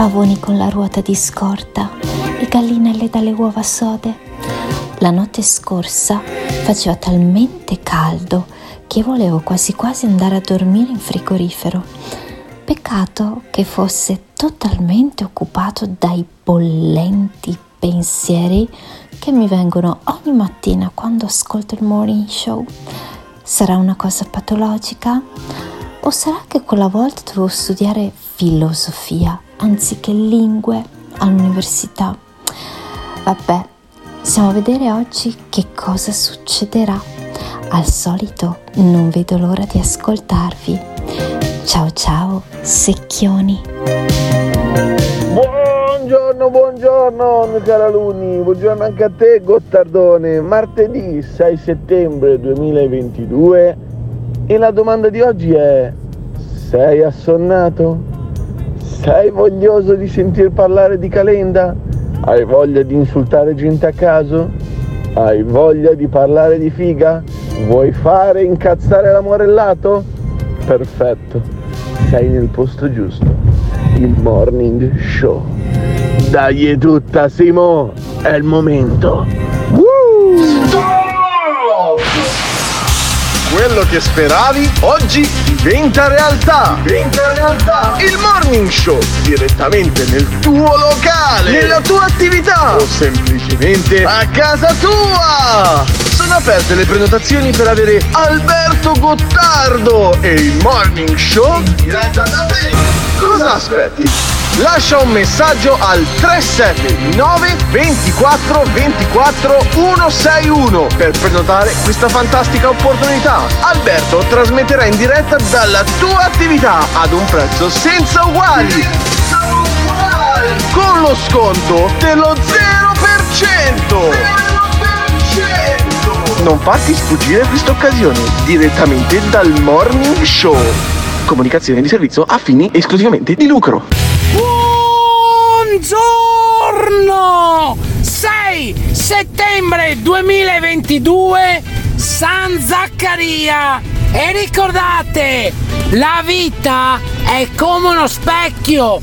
pavoni con la ruota di scorta e gallinelle dalle uova sode. La notte scorsa faceva talmente caldo che volevo quasi quasi andare a dormire in frigorifero. Peccato che fosse totalmente occupato dai bollenti pensieri che mi vengono ogni mattina quando ascolto il morning show. Sarà una cosa patologica? O sarà che quella volta dovevo studiare filosofia anziché lingue all'università? Vabbè, stiamo a vedere oggi che cosa succederà. Al solito non vedo l'ora di ascoltarvi. Ciao ciao, secchioni. Buongiorno, buongiorno mio alunni, buongiorno anche a te Gottardone, martedì 6 settembre 2022 e la domanda di oggi è sei assonnato? Sei voglioso di sentir parlare di Calenda? Hai voglia di insultare gente a caso? Hai voglia di parlare di figa? Vuoi fare incazzare l'amorellato? Perfetto, sei nel posto giusto. Il morning show. Dai tutta Simo, è il momento. Quello che speravi oggi diventa realtà. Diventa realtà. Il morning show direttamente nel tuo locale, nella tua attività o semplicemente a casa tua. Sono aperte le prenotazioni per avere Alberto Gottardo e il morning show diretta da te. Cosa aspetti? Lascia un messaggio al 379 24 24 161 per prenotare questa fantastica opportunità. Alberto trasmetterà in diretta dalla tua attività ad un prezzo senza uguali. Con lo sconto dello 0%. Non farti sfuggire questa occasione direttamente dal Morning Show. Comunicazione di servizio a fini esclusivamente di lucro. Buongiorno! 6 settembre 2022 San Zaccaria e ricordate la vita è come uno specchio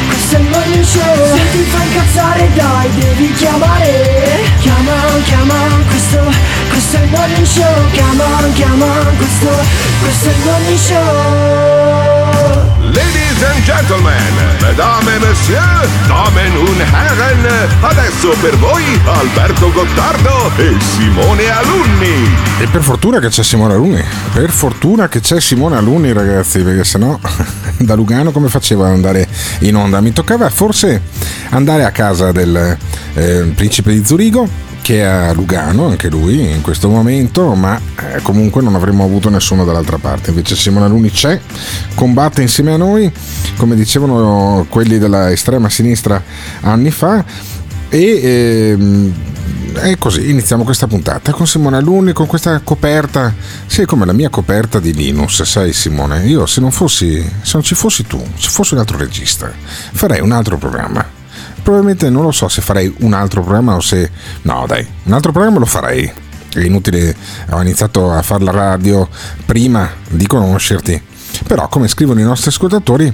è il morning show. Se ti fa incazzare dai, devi chiamare. Chiama, chiama, questo, questo è il morning show. Chiama, chiama, questo, questo è il morning show. Ladies and gentlemen, mesdames et messieurs, damen und herren, adesso per voi Alberto Gottardo e Simone Alunni. E per fortuna che c'è Simone Alunni, per fortuna che c'è Simone Alunni ragazzi, perché sennò da Lugano come facevo ad andare in onda? Mi toccava forse andare a casa del eh, principe di Zurigo che è a Lugano, anche lui in questo momento, ma eh, comunque non avremmo avuto nessuno dall'altra parte. Invece Simone Aluni c'è, combatte insieme a noi, come dicevano quelli della estrema sinistra anni fa, e ehm, è così, iniziamo questa puntata con Simone Alunni, con questa coperta, sì, come la mia coperta di Linus, sai Simone, io se non fossi, se non ci fossi tu, se fossi un altro regista, farei un altro programma probabilmente non lo so se farei un altro programma o se... No dai, un altro programma lo farei. È inutile, ho iniziato a fare la radio prima di conoscerti. Però, come scrivono i nostri ascoltatori,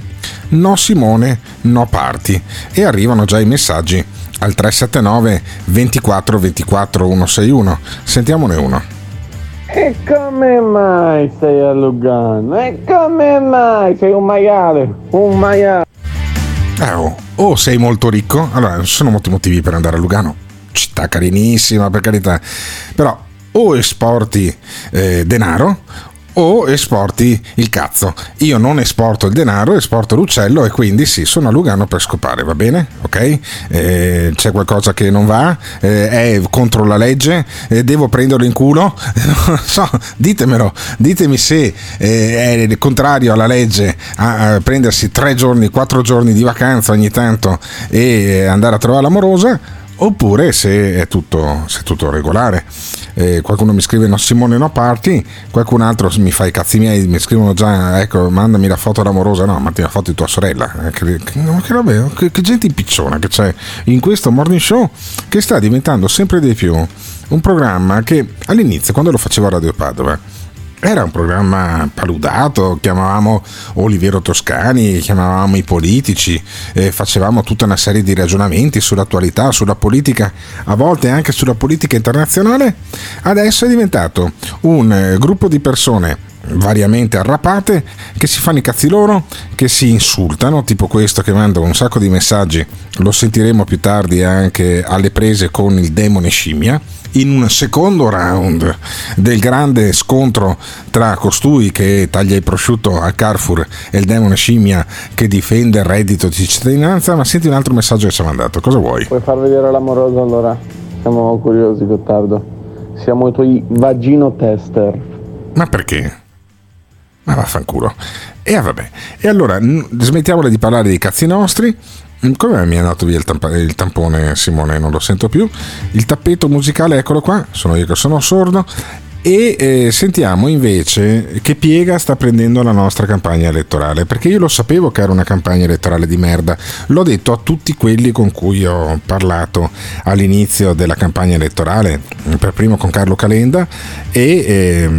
no Simone, no parti. E arrivano già i messaggi al 379 24 24 161. Sentiamone uno. E come mai stai a Lugano? E come mai sei un maiale? Un maiale. Eh, oh, o sei molto ricco, allora ci sono molti motivi per andare a Lugano. città carinissima per carità, però o esporti eh, denaro o esporti il cazzo. Io non esporto il denaro, esporto l'uccello e quindi sì, sono a Lugano per scopare, va bene? Ok? Eh, c'è qualcosa che non va? Eh, è contro la legge? Eh, devo prenderlo in culo? non so, ditemelo, ditemi se eh, è contrario alla legge a, a prendersi tre giorni, quattro giorni di vacanza ogni tanto e andare a trovare l'amorosa oppure se è tutto, se è tutto regolare. Eh, qualcuno mi scrive no Simone no party, qualcun altro mi fa i cazzi miei, mi scrivono già ecco mandami la foto d'amorosa, no ma ti la foto di tua sorella, eh, che, che, che, che, che gente impicciona che c'è in questo morning show che sta diventando sempre di più un programma che all'inizio quando lo facevo a Radio Padova era un programma paludato, chiamavamo Oliviero Toscani, chiamavamo i politici, eh, facevamo tutta una serie di ragionamenti sull'attualità, sulla politica, a volte anche sulla politica internazionale. Adesso è diventato un eh, gruppo di persone variamente arrapate che si fanno i cazzi loro, che si insultano, tipo questo che manda un sacco di messaggi, lo sentiremo più tardi anche alle prese con il demone scimmia in un secondo round del grande scontro tra costui che taglia il prosciutto al Carrefour e il demone scimmia che difende il reddito di cittadinanza, ma senti un altro messaggio che ci ha mandato, cosa vuoi? Puoi far vedere l'amoroso allora? Siamo curiosi Gottardo. Siamo i tuoi vagino tester. Ma perché? Ma vaffanculo. E ah, vabbè. E allora smettiamola di parlare dei cazzi nostri Mm, come mi è andato via il, tamp- il, tampone Simone? Non lo sento più. Il tappeto musicale, eccolo qua, sono io che sono sordo. E eh, sentiamo invece che piega sta prendendo la nostra campagna elettorale, perché io lo sapevo che era una campagna elettorale di merda, l'ho detto a tutti quelli con cui ho parlato all'inizio della campagna elettorale, per primo con Carlo Calenda, e eh,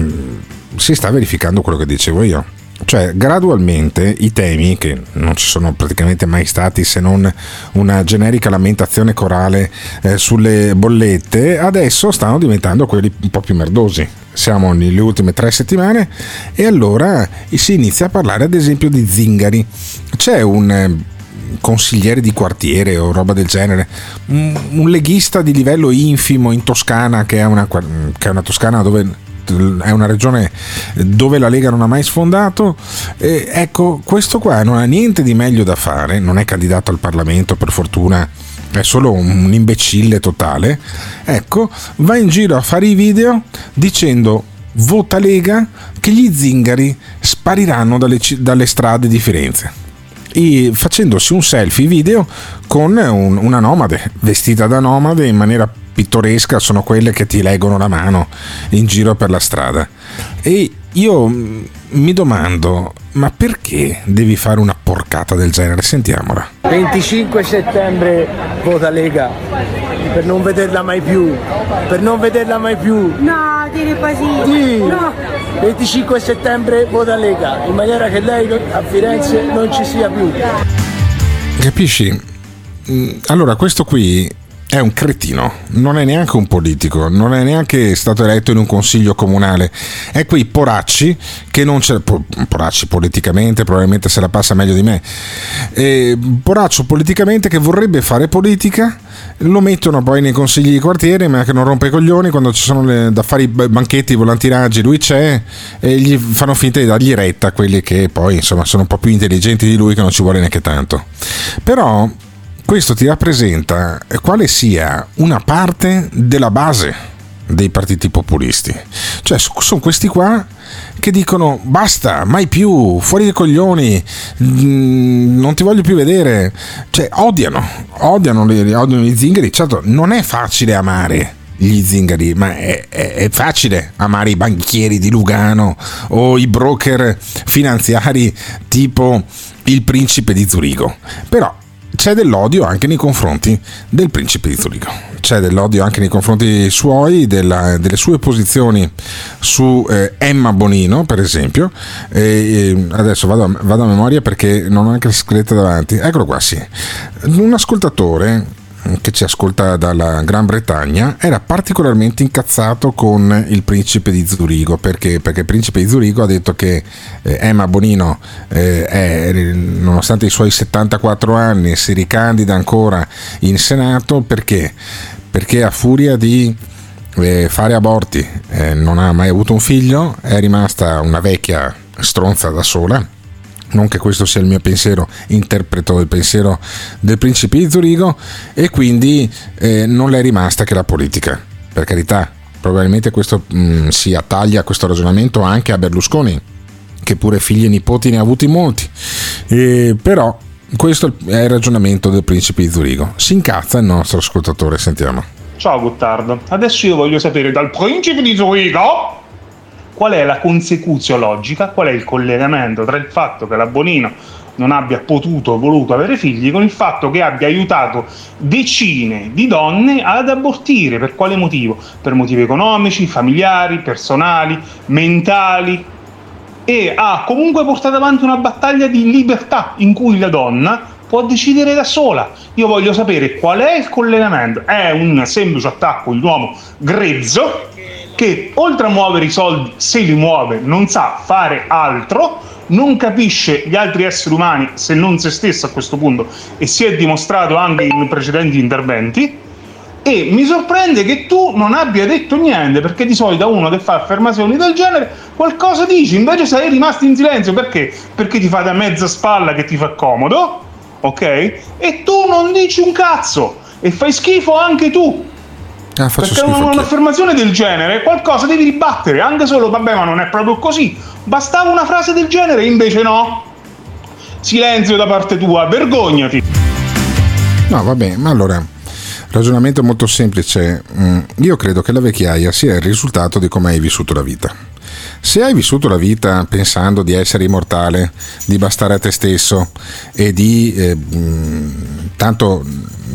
si sta verificando quello che dicevo io cioè, gradualmente i temi, che non ci sono praticamente mai stati se non una generica lamentazione corale eh, sulle bollette, adesso stanno diventando quelli un po' più merdosi. Siamo nelle ultime tre settimane e allora si inizia a parlare ad esempio di zingari. C'è un eh, consigliere di quartiere o roba del genere, un, leghista di livello infimo in Toscana, che è una, che è una Toscana dove è una regione dove la Lega non ha mai sfondato. E ecco, questo qua non ha niente di meglio da fare, non è candidato al Parlamento per fortuna è solo un imbecille totale, ecco, va in giro a fare i video dicendo vota Lega che gli zingari spariranno dalle, dalle strade di Firenze. E facendosi un selfie video con un, una nomade, vestita da nomade in maniera pittoresca sono quelle che ti leggono la mano in giro per la strada. E io mi domando, ma perché devi fare una porcata del genere? Sentiamola. 25 settembre vota Lega per non vederla mai più, per non vederla mai più. No, dire così. Sì. No. 25 settembre vota Lega, in maniera che lei a Firenze non ci sia più. Capisci? Mm, allora, questo qui è un cretino, non è neanche un politico, non è neanche stato eletto in un consiglio comunale. È quei poracci che non c'è. Poracci politicamente, probabilmente se la passa meglio di me. E, poraccio politicamente che vorrebbe fare politica, lo mettono poi nei consigli di quartiere, ma che non rompe i coglioni quando ci sono le, da fare i banchetti, i volantiraggi, lui c'è e gli fanno finta di dargli retta quelli che poi insomma sono un po' più intelligenti di lui che non ci vuole neanche tanto. Però questo ti rappresenta quale sia una parte della base dei partiti populisti. Cioè, sono questi qua che dicono basta, mai più, fuori dai coglioni, mm, non ti voglio più vedere. Cioè, odiano, odiano, odiano gli zingari. Certo, non è facile amare gli zingari, ma è, è, è, facile amare i banchieri di Lugano o i broker finanziari tipo il principe di Zurigo. Però c'è dell'odio anche nei confronti del principe di Zurigo. C'è dell'odio anche nei confronti suoi, della, delle sue posizioni su eh, Emma Bonino, per esempio. E, adesso vado a, vado a, memoria perché non ho anche la scritta davanti. Eccolo qua, sì. Un ascoltatore che ci ascolta dalla Gran Bretagna era particolarmente incazzato con il principe di Zurigo. Perché, perché il principe di Zurigo ha detto che eh, Emma Bonino eh, è, nonostante i suoi 74 anni si ricandida ancora in Senato perché? Perché a furia di eh, fare aborti eh, non ha mai avuto un figlio, è rimasta una vecchia stronza da sola. Non che questo sia il mio pensiero, interpreto il pensiero del principe di Zurigo e quindi eh, non le è rimasta che la politica. Per carità, probabilmente questo mh, mm, si attaglia questo ragionamento anche a Berlusconi, che pure figli e nipoti ne ha avuti molti. E, però questo è il ragionamento del principe di Zurigo. Si incazza il nostro ascoltatore, sentiamo. Ciao Gottardo, adesso io voglio sapere dal principe di Zurigo qual è la consecuzione logica, qual è il collegamento tra il fatto che la Bonino non abbia potuto o voluto avere figli con il fatto che abbia aiutato decine di donne ad abortire. Per quale motivo? Per motivi economici, familiari, personali, mentali. E ha comunque portato avanti una battaglia di libertà in cui la donna può decidere da sola. Io voglio sapere qual è il collegamento. È un semplice attacco di un uomo grezzo che oltre a muovere i soldi, se li muove, non sa fare altro, non capisce gli altri esseri umani se non se stesso a questo punto e si è dimostrato anche in precedenti interventi. E mi sorprende che tu non abbia detto niente, perché di solito uno che fa affermazioni del genere qualcosa dici, invece sei rimasto in silenzio perché? Perché ti fa da mezza spalla che ti fa comodo, ok? E tu non dici un cazzo e fai schifo anche tu. Ah, Perché un'affermazione del genere qualcosa devi ribattere, anche solo, vabbè, ma non è proprio così. Bastava una frase del genere, invece no. Silenzio da parte tua, vergognati. No, vabbè, ma allora, ragionamento molto semplice. Mm, io credo che la vecchiaia sia il risultato di come hai vissuto la vita. Se hai vissuto la vita pensando di essere immortale, di bastare a te stesso e di eh, mm, tanto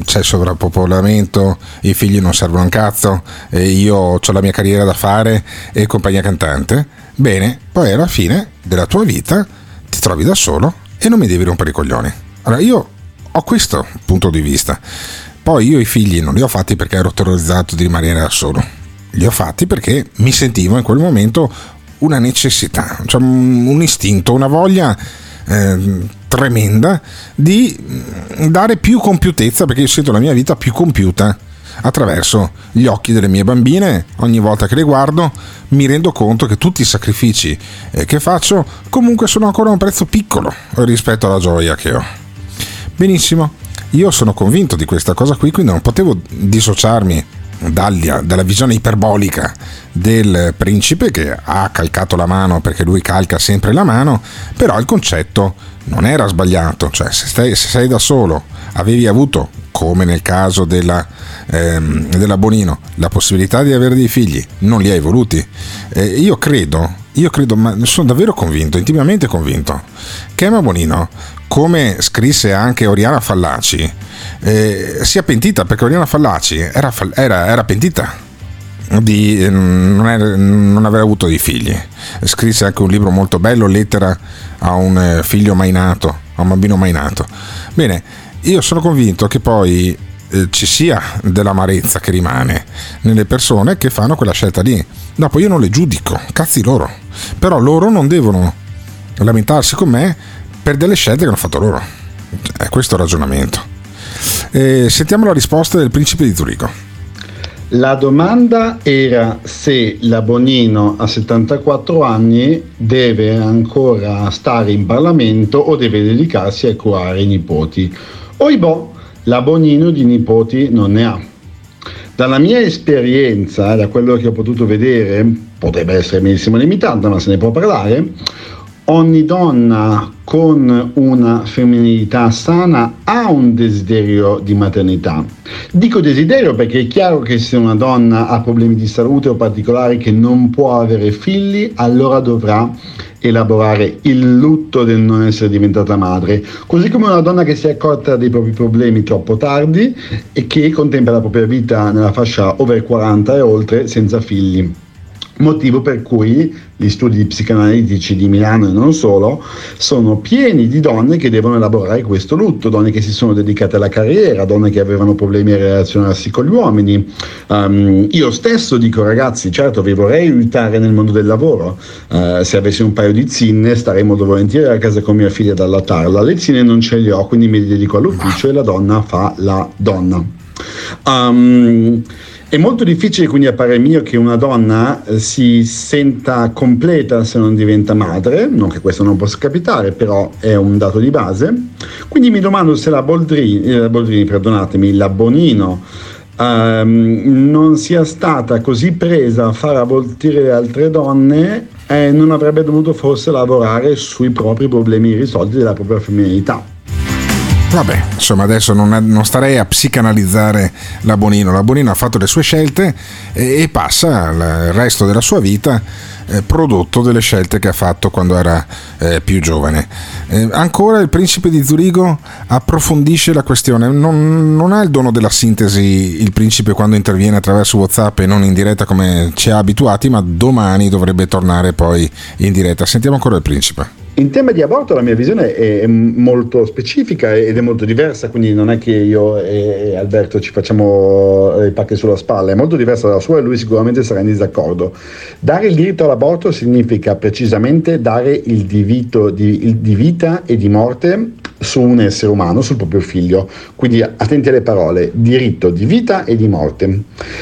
c'è sovrappopolamento, i figli non servono un cazzo, io ho la mia carriera da fare e compagnia cantante, bene, poi alla fine della tua vita ti trovi da solo e non mi devi rompere i coglioni. Allora io ho questo punto di vista. Poi io i figli non li ho fatti perché ero terrorizzato di rimanere da solo. Li ho fatti perché mi sentivo in quel momento una necessità, cioè un istinto, una voglia eh, tremenda di mm, dare più compiutezza perché io sento la mia vita più compiuta attraverso gli occhi delle mie bambine. Ogni volta che le guardo mi rendo conto che tutti i sacrifici eh, che faccio comunque sono ancora a un prezzo piccolo rispetto alla gioia che ho. Benissimo io sono convinto di questa cosa qui quindi non potevo dissociarmi dalla, dalla visione iperbolica del principe che ha calcato la mano perché lui calca sempre la mano, però il concetto non era sbagliato, cioè se, stai, se sei da solo, avevi avuto, come nel caso della, ehm, della Bonino, la possibilità di avere dei figli, non li hai voluti, eh, io credo, io credo, ma sono davvero convinto, intimamente convinto, che Emma Bonino, come scrisse anche Oriana Fallaci, eh, sia pentita perché Oriana Fallaci era, era, era pentita di eh, non, era, non, aver avuto dei figli. Scrisse anche un libro molto bello, Lettera a un eh, figlio mai nato, a un bambino mai nato. Bene, io sono convinto che poi eh, ci sia dell'amarezza che rimane nelle persone che fanno quella scelta lì. Dopo io non le giudico, cazzi loro. Però loro non devono lamentarsi con me per delle scelte che hanno fatto loro. È questo il ragionamento. Eh, sentiamo la risposta del principe di Zurigo. La domanda era se la Bonino a 74 anni deve ancora stare in Parlamento o deve dedicarsi a curare i nipoti. Oibò, la Bonino di nipoti non ne ha. Dalla mia esperienza, da quello che ho potuto vedere, potrebbe essere benissimo limitata, ma se ne può parlare, ogni donna con una femminilità sana ha un desiderio di maternità. Dico desiderio perché è chiaro che se una donna ha problemi di salute o particolari che non può avere figli, allora dovrà elaborare il lutto del non essere diventata madre, così come una donna che si è accorta dei propri problemi troppo tardi e che contempla la propria vita nella fascia over 40 e oltre senza figli motivo per cui gli studi psicanalitici di Milano e non solo sono pieni di donne che devono elaborare questo lutto, donne che si sono dedicate alla carriera, donne che avevano problemi a relazionarsi con gli uomini. Um, io stesso dico ragazzi, certo vi vorrei aiutare nel mondo del lavoro, uh, se avessi un paio di zinne starei molto volentieri a casa con mia figlia ad allattarla, le zinne non ce le ho quindi mi dedico all'ufficio e la donna fa la donna. Um, è molto difficile quindi a parer mio che una donna eh, si senta completa se non diventa madre, non che questo non possa capitare, però è un dato di base. Quindi mi domando se la Boldrini, eh, Boldrini perdonatemi, la Bonino ehm, non sia stata così presa a far avvoltire altre donne e non avrebbe dovuto forse lavorare sui propri problemi irrisolti della propria femminilità. Vabbè, insomma, adesso non, non, starei a psicanalizzare la Bonino. La Bonino ha fatto le sue scelte e, e passa il resto della sua vita eh, prodotto delle scelte che ha fatto quando era eh, più giovane. Eh, ancora il principe di Zurigo approfondisce la questione. Non, non, ha il dono della sintesi il principe quando interviene attraverso WhatsApp e non in diretta come ci ha abituati, ma domani dovrebbe tornare poi in diretta. Sentiamo ancora il principe. In tema di aborto la mia visione è molto specifica ed è molto diversa, quindi non è che io e Alberto ci facciamo i pacchi sulla spalla, è molto diversa dalla sua e lui sicuramente sarà in disaccordo. Dare il diritto all'aborto significa precisamente dare il diritto di, di vita e di morte su un essere umano, sul proprio figlio. Quindi attenti alle parole, diritto di vita e di morte.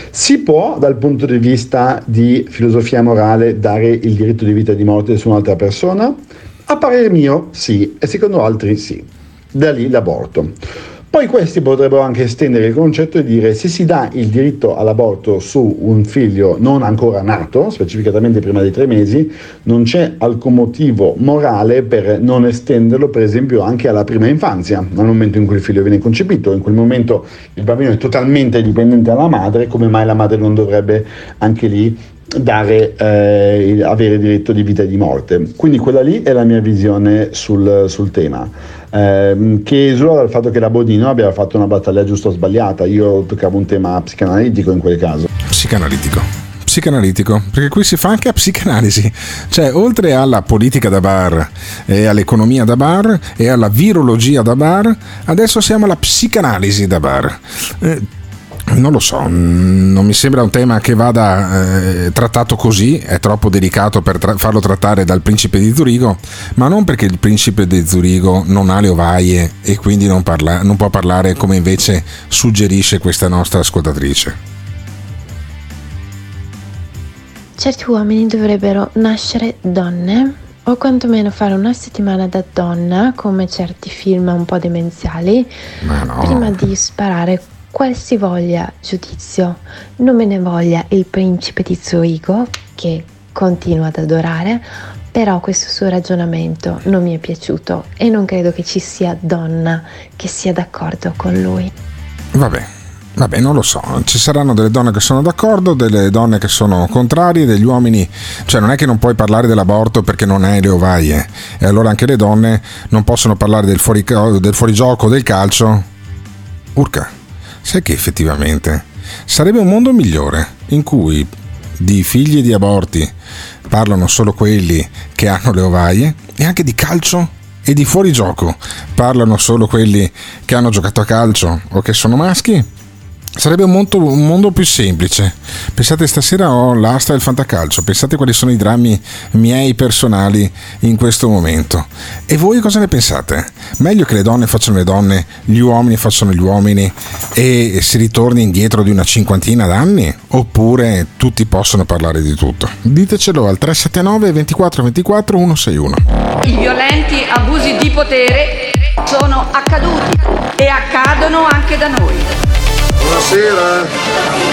Si può dal punto di vista di filosofia morale dare il diritto di vita e di morte su un'altra persona? A parere mio sì, e secondo altri sì. Da lì l'aborto. Poi questi potrebbero anche estendere il concetto e dire se si dà il diritto all'aborto su un figlio non ancora nato, specificatamente prima dei tre mesi, non c'è alcun motivo morale per non estenderlo per esempio anche alla prima infanzia, nel momento in cui il figlio viene concepito, in quel momento il bambino è totalmente dipendente dalla madre, come mai la madre non dovrebbe anche lì dare, eh, avere diritto di vita e di morte. Quindi quella lì è la mia visione sul, sul tema, eh, che esula dal fatto che la Bodino abbia fatto una battaglia giusta o sbagliata. Io toccavo un tema psicanalitico in quel caso. Psicanalitico psicanalitico, perché qui si fa anche a psicanalisi, cioè oltre alla politica da bar e all'economia da bar e alla virologia da bar, adesso siamo alla psicanalisi da bar. Eh, non lo so, non mi sembra un tema che vada eh, trattato così, è troppo delicato per tra- farlo trattare dal principe di Zurigo, ma non perché il principe di Zurigo non ha le ovaie e quindi non, parla- non può parlare come invece suggerisce questa nostra ascoltatrice. Certi uomini dovrebbero nascere donne o quantomeno fare una settimana da donna, come certi film un po' demenziali, no. prima di sparare qualsivoglia giudizio, non me ne voglia il principe di Zoigo, che continuo ad adorare, però questo suo ragionamento non mi è piaciuto e non credo che ci sia donna che sia d'accordo con lui. Vabbè, vabbè, non lo so, ci saranno delle donne che sono d'accordo, delle donne che sono contrarie, degli uomini, cioè non è che non puoi parlare dell'aborto perché non hai le ovaie e allora anche le donne non possono parlare del, fuori, del fuorigioco, del calcio. Urca. Sai che effettivamente sarebbe un mondo migliore in cui di figli e di aborti parlano solo quelli che hanno le ovaie e anche di calcio e di fuorigioco parlano solo quelli che hanno giocato a calcio o che sono maschi Sarebbe un mondo, un mondo, più semplice. Pensate stasera ho l'asta del fantacalcio, pensate quali sono i drammi miei personali in questo momento. E voi cosa ne pensate? Meglio che le donne facciano le donne, gli uomini facciano gli uomini e si ritorni indietro di una cinquantina d'anni? Oppure tutti possono parlare di tutto? Ditecelo al 379 24 24 161. I violenti abusi di potere sono accaduti e accadono anche da noi. Buonasera,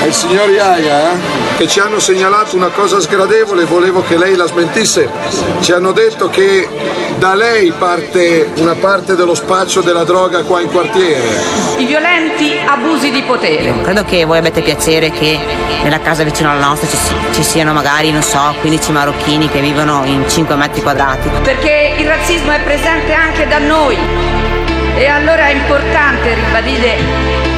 è il signor Iaia eh? che ci hanno segnalato una cosa sgradevole, volevo che lei la smentisse. Ci hanno detto che da lei parte una parte dello spaccio della droga qua in quartiere. I violenti abusi di potere. Credo che voi abbiate piacere che nella casa vicino alla nostra ci, ci siano magari, non so, 15 marocchini che vivono in 5 metri quadrati. Perché il razzismo è presente anche da noi. E allora è importante ribadire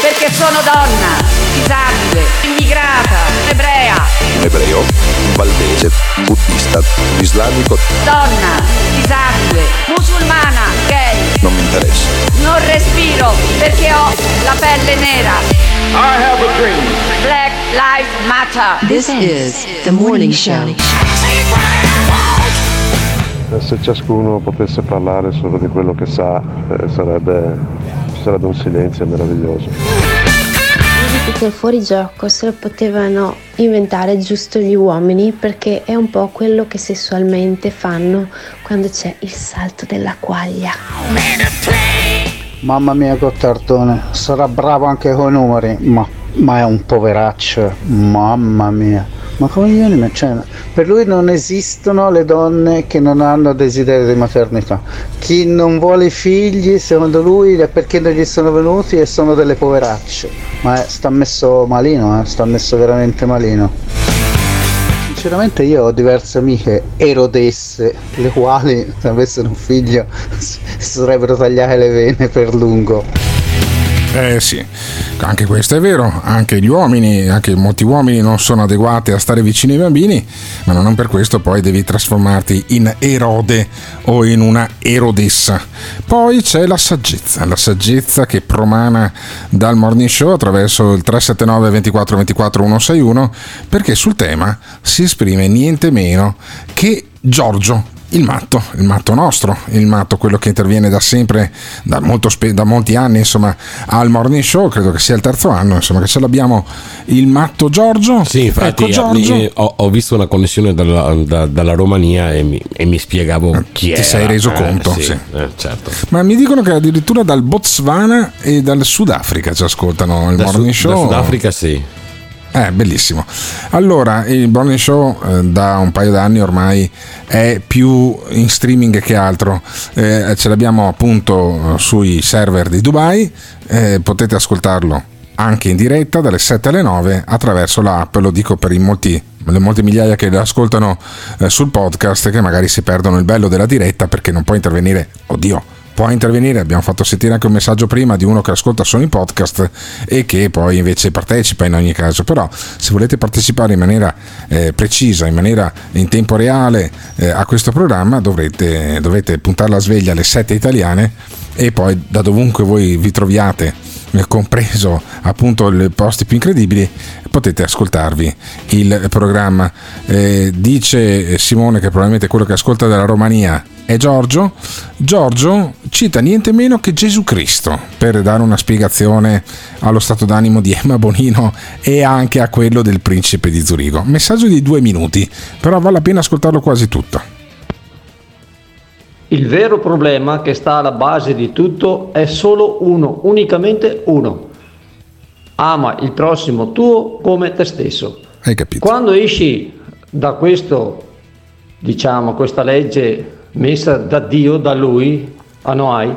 perché sono donna, disabile, immigrata, ebrea. Un ebreo, valdese, buddista, islamico, Donna, disabile, musulmana, gay. non mi interessa. Non respiro perché ho la pelle nera. I have a dream. Black Lives Matter. This is the morning show. Se ciascuno potesse parlare solo di quello che sa, eh, sarebbe, sarebbe un silenzio meraviglioso. Che il fuorigioco se lo potevano inventare giusto gli uomini perché è un po' quello che sessualmente fanno quando c'è il salto della quaglia. Mamma mia Gottardone, sarà bravo anche con i numeri, ma, ma è un poveraccio, mamma mia. Ma come viene? Cioè, per lui non esistono le donne che non hanno desiderio di maternità. Chi non vuole figli, secondo lui, è perché non gli sono venuti e sono delle poveracce. Ma eh, sta messo malino, eh, sta messo veramente malino. Sinceramente io ho diverse amiche erodesse, le quali se avessero un figlio si sarebbero tagliate le vene per lungo. Eh sì, anche questo è vero, anche gli uomini, anche molti uomini non sono adeguati a stare vicino ai bambini, ma non per questo poi devi trasformarti in erode o in una erodessa. Poi c'è la saggezza, la saggezza che promana dal morning show attraverso il 379 24 24 161 perché sul tema si esprime niente meno che Giorgio, il matto, il matto nostro, il matto quello che interviene da sempre, da, molto spe- da molti anni, insomma, al morning show, credo che sia il terzo anno, insomma, che ce l'abbiamo il matto Giorgio. Sì, infatti ecco Giorgio. eh, ho, ho visto una connessione dalla, da- dalla Romania e mi, e mi spiegavo chi ti era. sei reso Eh, conto, sì, sì. eh, certo. Ma mi dicono che addirittura dal Botswana e dal Sudafrica ci ascoltano il Da, morning Su- show. da Sudafrica sì. Eh, bellissimo. Allora, il morning show eh, da un paio d'anni ormai è più in streaming che altro. Eh, ce l'abbiamo appunto eh, sui server di Dubai, eh, potete ascoltarlo anche in diretta dalle 7 alle 9 attraverso l'app, lo dico per molti le molte migliaia che ascoltano eh, sul podcast che magari si perdono il bello della diretta perché non può intervenire, oddio, può intervenire, abbiamo fatto sentire anche un messaggio prima di uno che ascolta solo i podcast e che poi invece partecipa in ogni caso, però se volete partecipare in maniera eh, precisa, in maniera in tempo reale eh, a questo programma dovrete, dovete puntare la sveglia alle 7 italiane e poi da dovunque voi vi troviate compreso appunto i posti più incredibili potete ascoltarvi il programma. Eh, dice Simone che probabilmente quello che ascolta dalla Romania è Giorgio. Giorgio cita niente meno che Gesù Cristo per dare una spiegazione allo stato d'animo di Emma Bonino e anche a quello del principe di Zurigo. Messaggio di due minuti però vale la pena ascoltarlo quasi tutto Il vero problema che sta alla base di tutto è solo uno, unicamente uno. Ama il prossimo tuo come te stesso. hai capito Quando esci da questo, diciamo, questa legge messa da Dio, da Lui, a Noai,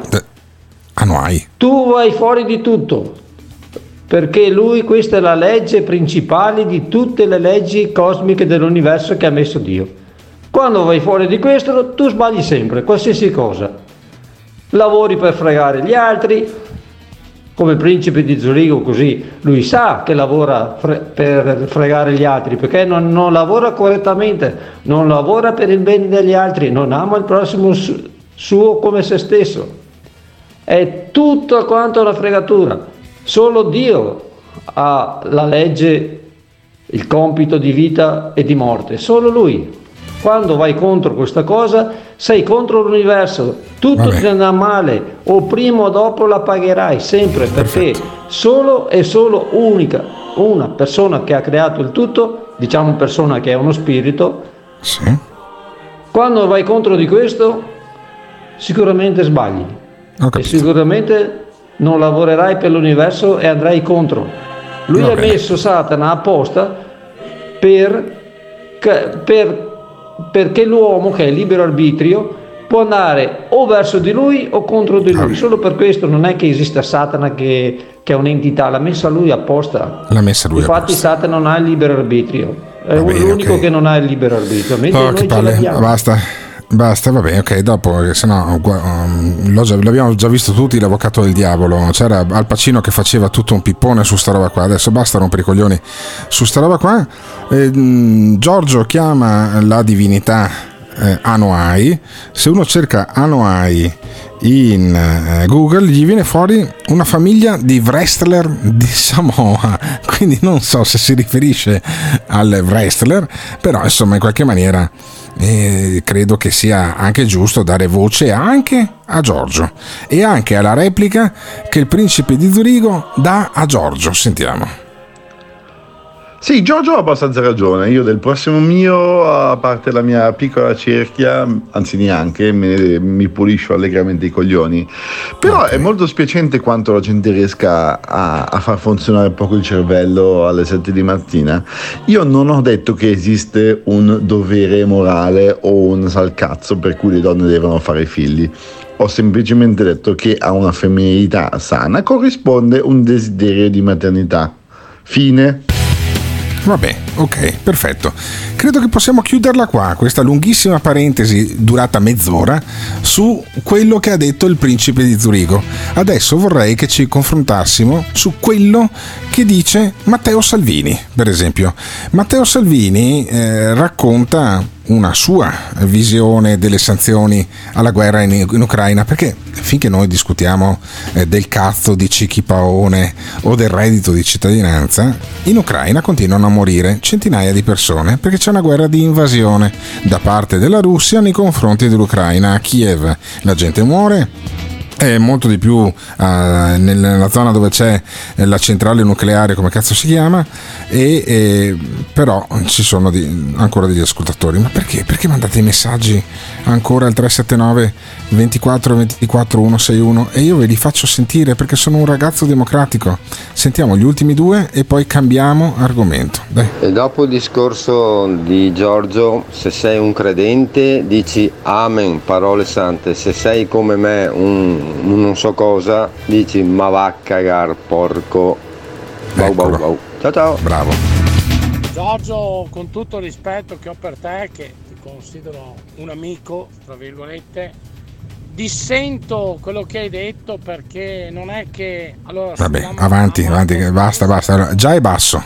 a Noai tu vai fuori di tutto. Perché lui, questa è la legge principale di tutte le leggi cosmiche dell'universo che ha messo Dio. Quando vai fuori di questo, tu sbagli sempre, qualsiasi cosa. Lavori per fregare gli altri, come principe di Zurigo, così lui sa che lavora fre- per fregare gli altri, perché non, non lavora correttamente, non lavora per il bene degli altri, non ama il prossimo su- suo come se stesso. È tutto quanto una fregatura. Solo Dio ha la legge, il compito di vita e di morte, solo Lui. Quando vai contro questa cosa, sei contro l'universo, tutto Vabbè. ti andrà male, o prima o dopo la pagherai, sempre, perché solo e solo unica, una persona che ha creato il tutto, diciamo persona che è uno spirito, quando vai contro di questo, sicuramente sbagli. E sicuramente non lavorerai per l'universo e andrai contro. Lui Va ha messo Satana apposta per, per- perché l'uomo che è libero arbitrio può andare o verso di lui o contro di lui. Solo per questo non è che esista Satana che, che è un'entità, l'ha messa lui apposta. l'ha messa lui Infatti Satana non ha il libero arbitrio, è bene, l'unico ok. che non ha il libero arbitrio, mentre Oh, che palle, l'abbiamo. Basta. Basta, vabbè, ok, dopo, um, l'ho già- l'abbiamo già visto tutti, l'avvocato del diavolo. C'era Al Pacino che faceva tutto un pippone su sta roba qua. Adesso basta rompere i coglioni su sta roba qua. Eh, mm, Giorgio chiama la divinità eh, Anoai. Se uno cerca Anoai in eh, Google gli viene fuori una famiglia di wrestler di Samoa. Quindi non so se si riferisce al wrestler, però insomma in qualche maniera e credo che sia anche giusto dare voce anche a Giorgio e anche alla replica che il principe di Zurigo dà a Giorgio. Sentiamo. Sì, Giorgio ha abbastanza ragione. Io del prossimo mio, a parte la mia piccola cerchia, anzi neanche, me- mi puliscio allegramente i coglioni. Però è molto spiacente quanto la gente riesca a, a far funzionare poco il cervello alle 7 di mattina. Io non ho detto che esiste un dovere morale o un salcazzo per cui le donne devono fare figli. Ho semplicemente detto che a una femminilità sana corrisponde un desiderio di maternità. Fine. Vabbè, ok, perfetto. Credo che possiamo chiuderla qua, questa lunghissima parentesi durata mezz'ora su quello che ha detto il principe di Zurigo. Adesso vorrei che ci confrontassimo su quello che dice Matteo Salvini, per esempio. Matteo Salvini eh, racconta una sua visione delle sanzioni alla guerra in, in Ucraina, perché finché noi discutiamo eh, del cazzo di Cicchi Paone o del reddito di cittadinanza, in Ucraina continuano a morire centinaia di persone perché c'è una guerra di invasione da parte della Russia nei confronti dell'Ucraina a Kiev. La gente muore, è molto di più eh, nella zona dove c'è eh, la centrale nucleare, come cazzo si chiama, e, e però ci sono di- ancora degli ascoltatori. Ma perché? Perché mandate i messaggi ancora al 379 24 24 161 e io ve li faccio sentire perché sono un ragazzo democratico. Sentiamo gli ultimi due e poi cambiamo argomento. Dai. E dopo il discorso di Giorgio, se sei un credente dici amen, parole sante, se sei come me un non so cosa, dici ma va a cagar porco. Bau bau bau. Ciao ciao. Bravo. Giorgio, con tutto il rispetto che ho per te, che ti considero un amico, tra virgolette, dissento quello che hai detto perché non è che... Allora, Vabbè, avanti, avanti, che basta, basta. Allora, già è basso.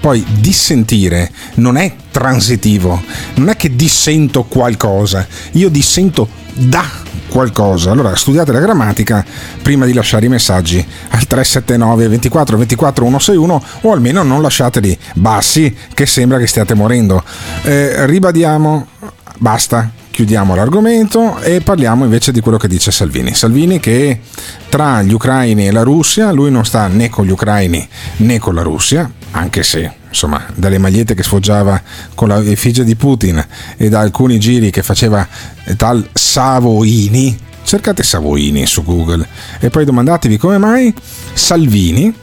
Poi dissentire non è transitivo, non è che dissento qualcosa, io dissento da qualcosa. Allora studiate la grammatica prima di lasciare i messaggi al 379 24 24 161 o almeno non lasciateli bassi che sembra che stiate morendo. Eh, ribadiamo, basta, chiudiamo l'argomento e parliamo invece di quello che dice Salvini. Salvini che tra gli ucraini e la Russia, lui non sta né con gli ucraini né con la Russia, anche se insomma dalle magliette che sfoggiava con la effigie di Putin e da alcuni giri che faceva tal Savoini, cercate Savoini su Google e poi domandatevi come mai Salvini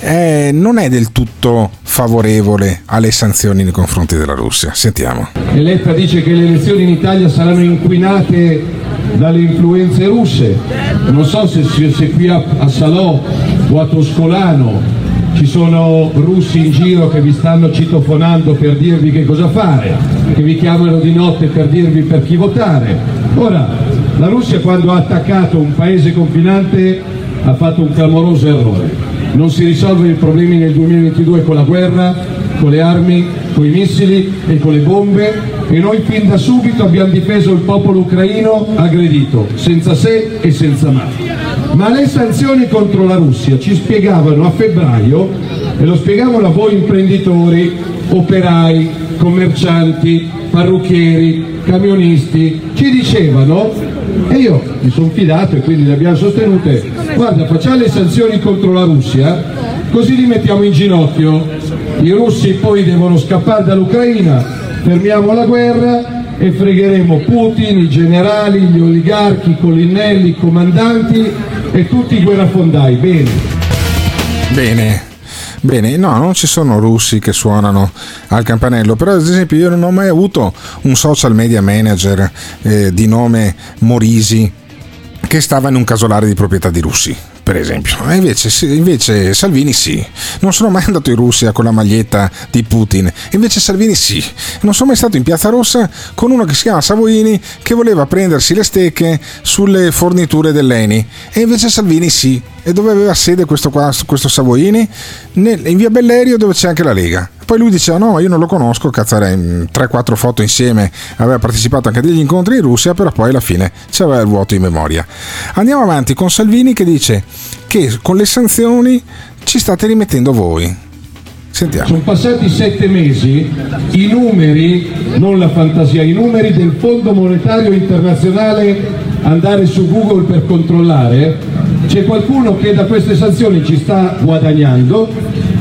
eh, non è del tutto favorevole alle sanzioni nei confronti della Russia. Sentiamo. Eletta dice che le elezioni in Italia saranno inquinate dalle influenze russe. Non so se, se- qui a, a Salò o a Toscolano ci sono russi in giro che vi stanno citofonando per dirvi che cosa fare, che vi chiamano di notte per dirvi per chi votare. Ora, la Russia quando ha attaccato un paese confinante ha fatto un clamoroso errore. Non si risolvono i problemi nel 2022 con la guerra, con le armi, con i missili e con le bombe e noi fin da subito abbiamo difeso il popolo ucraino aggredito, senza se e senza ma. Ma le sanzioni contro la Russia ci spiegavano a febbraio, e lo spiegavano a voi imprenditori, operai, commercianti, parrucchieri, camionisti, ci dicevano, e io mi sono fidato e quindi le abbiamo sostenute, guarda facciamo le sanzioni contro la Russia, così li mettiamo in ginocchio, i russi poi devono scappare dall'Ucraina, fermiamo la guerra e fregheremo Putin, i generali, gli oligarchi, i colonnelli, i comandanti e tutti i guerrafondai. Bene. Bene. Bene, no, non ci sono russi che suonano al campanello, però ad esempio io non ho mai avuto un social media manager eh, di nome Morisi che stava in un casolare di proprietà di russi. Per esempio. E invece, invece Salvini sì. Non sono mai andato in Russia con la maglietta di Putin. Invece Salvini sì. Non sono mai stato in Piazza Rossa con uno che si chiama Savoini che voleva prendersi le stecche sulle forniture dell'ENI. E invece Salvini sì. E dove aveva sede questo, qua, questo Savoini? Nel- in via Bellerio dove c'è anche la Lega. Poi lui diceva no, io non lo conosco, cazzare 3-4 foto insieme, aveva partecipato anche a degli incontri in Russia, però poi alla fine c'aveva il vuoto in memoria. Andiamo avanti con Salvini che dice che con le sanzioni ci state rimettendo voi. Sentiamo. Sono passati sette mesi, i numeri, non la fantasia, i numeri del Fondo Monetario Internazionale, andare su Google per controllare, c'è qualcuno che da queste sanzioni ci sta guadagnando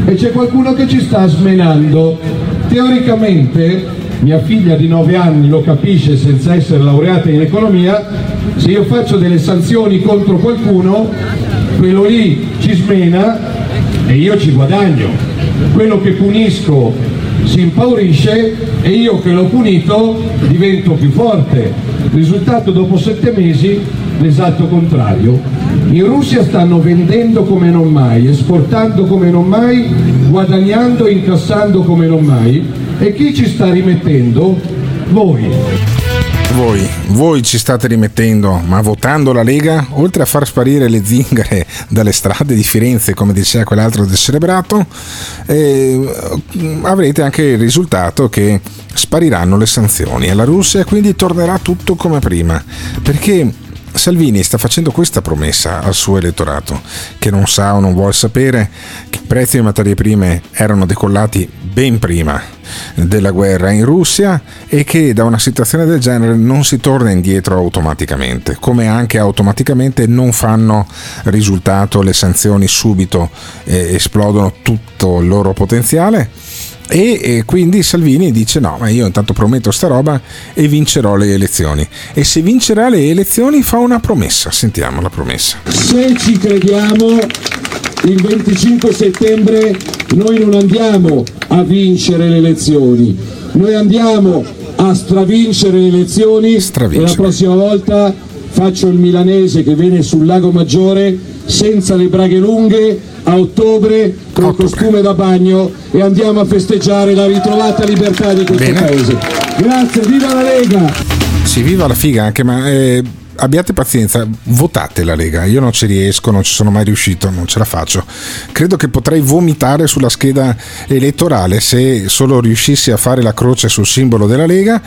e c'è qualcuno che ci sta smenando. Teoricamente, mia figlia di 9 anni lo capisce senza essere laureata in economia, se io faccio delle sanzioni contro qualcuno, quello lì ci smena e io ci guadagno quello che punisco si impaurisce e io che l'ho punito divento più forte. Risultato dopo sette mesi l'esatto contrario. In Russia stanno vendendo come non mai, esportando come non mai, guadagnando e incassando come non mai e chi ci sta rimettendo? Voi. Voi, voi ci state rimettendo, ma votando la Lega, oltre a far sparire le zingare dalle strade di Firenze, come diceva quell'altro del cerebrato, eh, avrete anche il risultato che spariranno le sanzioni alla Russia e quindi tornerà tutto come prima. Perché Salvini sta facendo questa promessa al suo elettorato, che non sa o non vuole sapere che i prezzi delle materie prime erano decollati ben prima della guerra in Russia e che da una situazione del genere non si torna indietro automaticamente, come anche automaticamente non fanno risultato le sanzioni subito eh, esplodono tutto il loro potenziale e, e quindi Salvini dice no, ma io intanto prometto sta roba e vincerò le elezioni. E se vincerà le elezioni fa una promessa, sentiamo la promessa. Se ci crediamo, il 25 settembre noi non andiamo a vincere le elezioni, noi andiamo a stravincere le elezioni e la prossima volta faccio il milanese che viene sul lago Maggiore senza le braghe lunghe a ottobre con il costume da bagno e andiamo a festeggiare la ritrovata libertà di questo Bene. paese. Grazie, viva la Lega! Si viva la figa anche, ma eh, abbiate pazienza, votate la Lega. Io non ci riesco, non ci sono mai riuscito, non ce la faccio. Credo che potrei vomitare sulla scheda elettorale se solo riuscissi a fare la croce sul simbolo della Lega,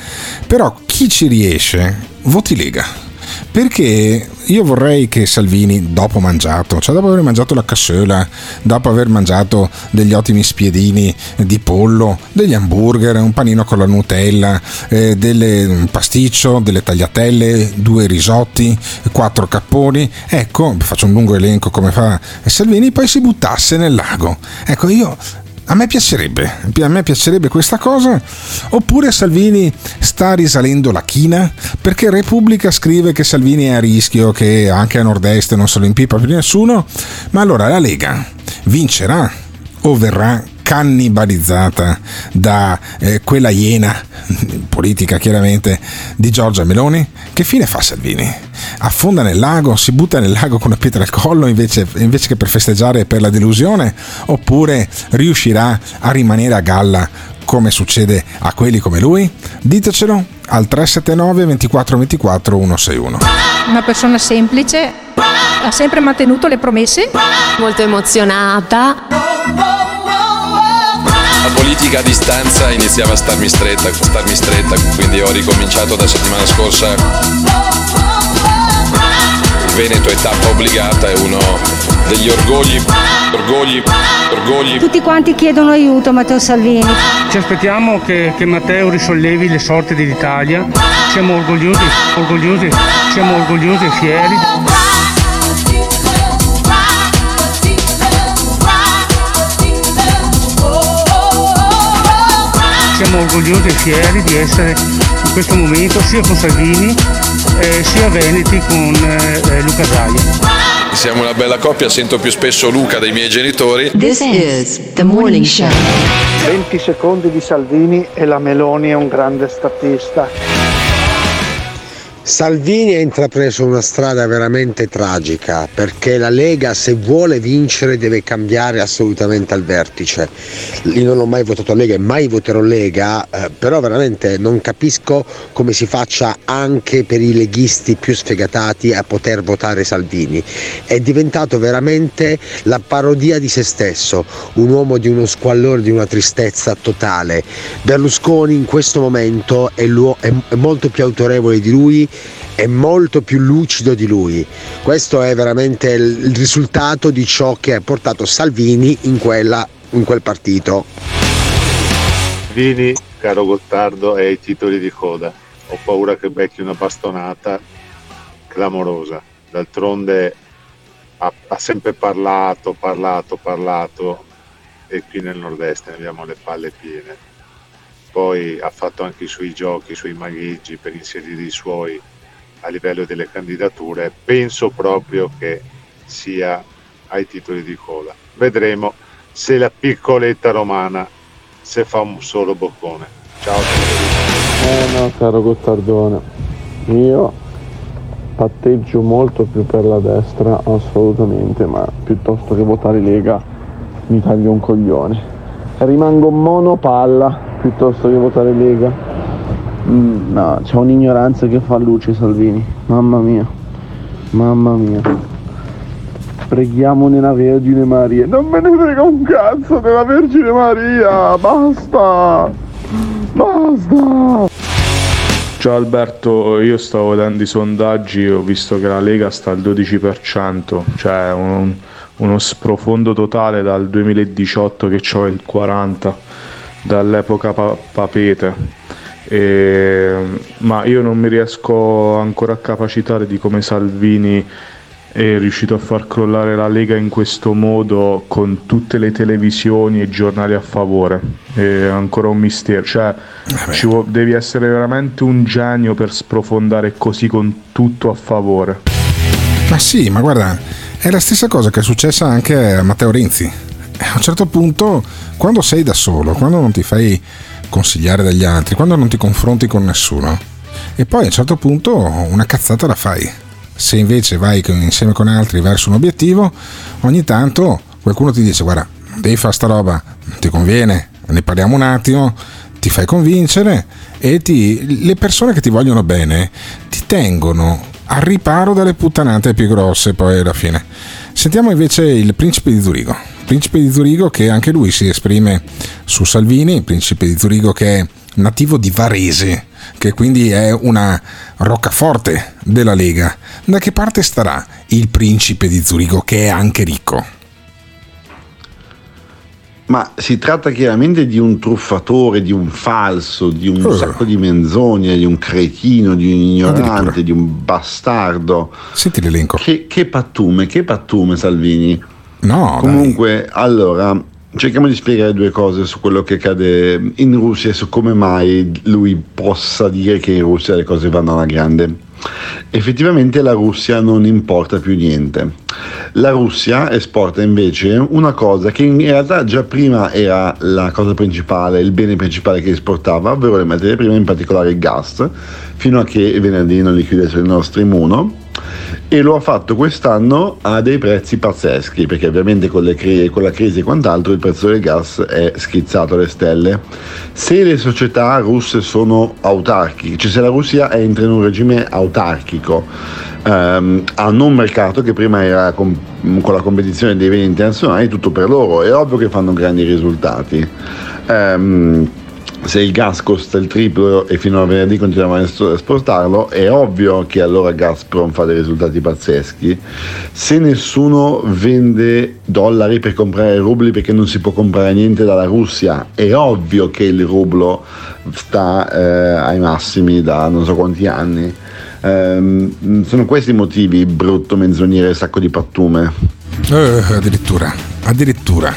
però chi ci riesce, voti Lega. Perché io vorrei che Salvini, dopo mangiato, cioè dopo aver mangiato la cassola, dopo aver mangiato degli ottimi spiedini di pollo, degli hamburger, un panino con la Nutella, eh, delle- un pasticcio, delle tagliatelle, due risotti, quattro capponi, ecco, faccio un lungo elenco come fa Salvini, poi si buttasse nel lago. Ecco, io a me piacerebbe, a me piacerebbe questa cosa, oppure Salvini sta risalendo la china, perché Repubblica scrive che Salvini è a rischio, che anche a nord-est non se lo impippa più nessuno, ma allora la Lega vincerà o verrà cannibalizzata da eh, quella iena politica chiaramente di Giorgia Meloni? Che fine fa Salvini? Affonda nel lago, si butta nel lago con una pietra al collo invece, invece che per festeggiare per la delusione? Oppure riuscirà a rimanere a galla come succede a quelli come lui? Ditecelo al 379 24 24 161. Una persona semplice, ha sempre mantenuto le promesse. Molto emozionata. La politica a distanza iniziava a starmi stretta, a starmi stretta, quindi ho ricominciato da settimana scorsa. Il Veneto è tappa obbligata, è uno degli orgogli, orgogli, orgogli. Tutti quanti chiedono aiuto a Matteo Salvini. Ci aspettiamo che, che Matteo risollevi le sorti dell'Italia. Siamo orgogliosi, orgogliosi, siamo orgogliosi e fieri. Siamo orgogliosi e fieri di essere in questo momento sia con Salvini eh, sia Veneti con eh, eh, Luca Zaia. Siamo una bella coppia, sento più spesso Luca dei miei genitori. This is the morning show. 20 secondi di Salvini e la Meloni è un grande statista. Salvini ha intrapreso una strada veramente tragica perché la Lega se vuole vincere deve cambiare assolutamente al vertice. Io non ho mai votato Lega e mai voterò Lega, eh, però veramente non capisco come si faccia anche per i leghisti più sfegatati a poter votare Salvini. È diventato veramente la parodia di se stesso, un uomo di uno squallore, di una tristezza totale. Berlusconi in questo momento è, è, è molto più autorevole di lui è molto più lucido di lui. Questo è veramente il risultato di ciò che ha portato Salvini in, quella, in quel partito. Salvini, caro Gottardo, è ai titoli di coda. Ho paura che becchi una bastonata clamorosa. D'altronde ha, ha sempre parlato, parlato, parlato e qui nel nord-est ne abbiamo le palle piene. Poi ha fatto anche i suoi giochi, i suoi magheggi per inserire i suoi a livello delle candidature, penso proprio che sia ai titoli di coda. Vedremo se la piccoletta romana se fa un solo boccone. Ciao. Eh no, caro Gottardone, io patteggio molto più per la destra, assolutamente, ma piuttosto che votare Lega mi taglio un coglione. Rimango monopalla piuttosto che votare Lega. Mm, no, c'è un'ignoranza che fa luce Salvini. Mamma mia. Mamma mia. Preghiamo nella Vergine Maria. Non me ne frega un cazzo della Vergine Maria. Basta. Basta. Ciao Alberto, io stavo vedendo i sondaggi ho visto che la Lega sta al 12%, cioè un, uno sprofondo totale dal 2018 che c'ho il 40%, dall'epoca pa- Papete. E, ma io non mi riesco ancora a capacitare di come Salvini è riuscito a far crollare la Lega in questo modo con tutte le televisioni e i giornali a favore. È ancora un mistero. Cioè, ci vo- devi essere veramente un genio per sprofondare così con tutto a favore. Ma sì, ma guarda, è la stessa cosa che è successa anche a Matteo Renzi. A un certo punto, quando sei da solo, quando non ti fai consigliare dagli altri, quando non ti confronti con nessuno, e poi a un certo punto una cazzata la fai. Se invece vai insieme con altri verso un obiettivo, ogni tanto qualcuno ti dice guarda, devi fare sta roba, ti conviene, ne parliamo un attimo, ti fai convincere e ti, le persone che ti vogliono bene ti tengono al riparo dalle puttanate più grosse poi alla fine. Sentiamo invece il principe di Zurigo. Principe di Zurigo che anche lui si esprime su Salvini, principe di Zurigo che è nativo di Varese, che quindi è una roccaforte della Lega. Da che parte starà il principe di Zurigo che è anche ricco? Ma si tratta chiaramente di un truffatore, di un falso, di un Oh. sacco di menzogne, di un cretino, di un ignorante, di un bastardo. Senti l'elenco. Che, che pattume, che pattume Salvini. No, Comunque, allora, cerchiamo di spiegare due cose su quello che accade in Russia e su come mai lui possa dire che in Russia le cose vanno alla grande. Effettivamente la Russia non importa più niente. La Russia esporta invece una cosa che in realtà già prima era la cosa principale, il bene principale che esportava, ovvero le materie prime, in particolare il gas, fino a che venerdì non li chiudessero il Nord Stream 1 e lo ha fatto quest'anno a dei prezzi pazzeschi perché ovviamente con, cri- con la crisi e quant'altro il prezzo del gas è schizzato alle stelle. Se le società russe sono autarchiche cioè se la Russia entra in un regime autarchico ehm, hanno un mercato che prima era com- con la competizione dei beni internazionali tutto per loro è ovvio che fanno grandi risultati. Ehm, se il gas costa il triplo e fino a venerdì continuiamo a es- esportarlo, è ovvio che allora Gazprom fa dei risultati pazzeschi. Se nessuno vende dollari per comprare rubli perché non si può comprare niente dalla Russia, è ovvio che il rublo sta eh, ai massimi da non so quanti anni. Ehm, sono questi i motivi, brutto menzognere sacco di pattume. Eh, addirittura, addirittura.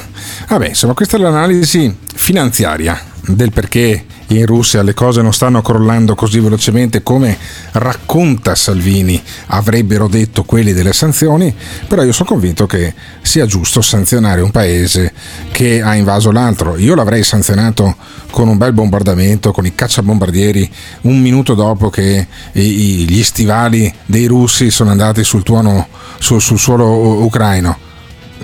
Vabbè, insomma, questa è l'analisi finanziaria del perché in Russia le cose non stanno crollando così velocemente come racconta Salvini avrebbero detto quelli delle sanzioni, però io sono convinto che sia giusto sanzionare un paese che ha invaso l'altro. Io l'avrei sanzionato con un bel bombardamento, con i cacciabombardieri, un minuto dopo che gli stivali dei russi sono andati sul, tuono, sul, sul suolo ucraino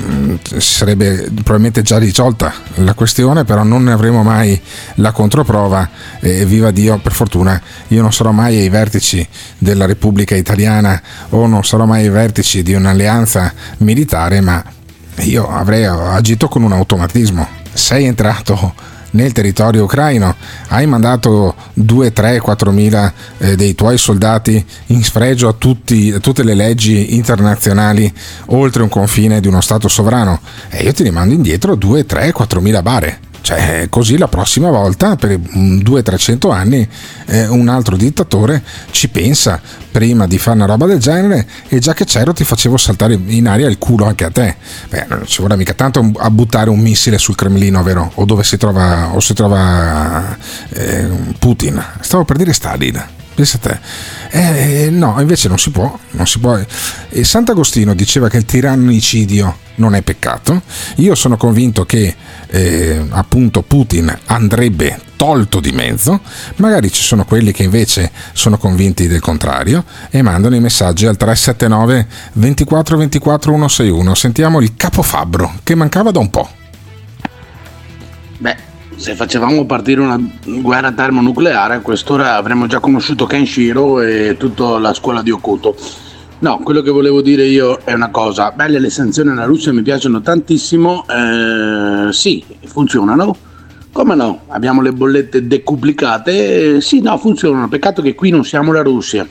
Mm, sarebbe probabilmente già risolta la questione, però non ne avremo mai la controprova e viva Dio, per fortuna io non sarò mai ai vertici della Repubblica Italiana o non sarò mai ai vertici di un'alleanza militare, ma io avrei agito con un automatismo. Sei entrato nel territorio ucraino, hai mandato 2, 3, 4 mila eh, dei tuoi soldati in sfregio a, tutti, a, tutte le leggi internazionali oltre un confine di uno Stato sovrano e io ti rimando indietro 2, 3, 4 mila bare. Cioè, così la prossima volta, per 200-300 anni, eh, un altro dittatore ci pensa prima di fare una roba del genere e già che c'ero ti facevo saltare in aria il culo anche a te. Beh, non ci vorrà mica tanto a buttare un missile sul Cremlino, vero? O dove si trova, o si trova eh, Putin. Stavo per dire Stalin pensa te. Eh, no, invece non si può, non si può. E Sant'Agostino diceva che il tirannicidio non è peccato. Io sono convinto che eh, appunto Putin andrebbe tolto di mezzo, magari ci sono quelli che invece sono convinti del contrario e mandano i messaggi al 379 24 24 161. Sentiamo il capofabbro che mancava da un po'. Beh, se facevamo partire una guerra termonucleare, a quest'ora avremmo già conosciuto Kenshiro e tutta la scuola di Okuto. No, quello che volevo dire io è una cosa, belle le sanzioni alla Russia mi piacciono tantissimo, eh, sì, funzionano, come no? Abbiamo le bollette decuplicate, eh, sì, no, funzionano, peccato che qui non siamo la Russia.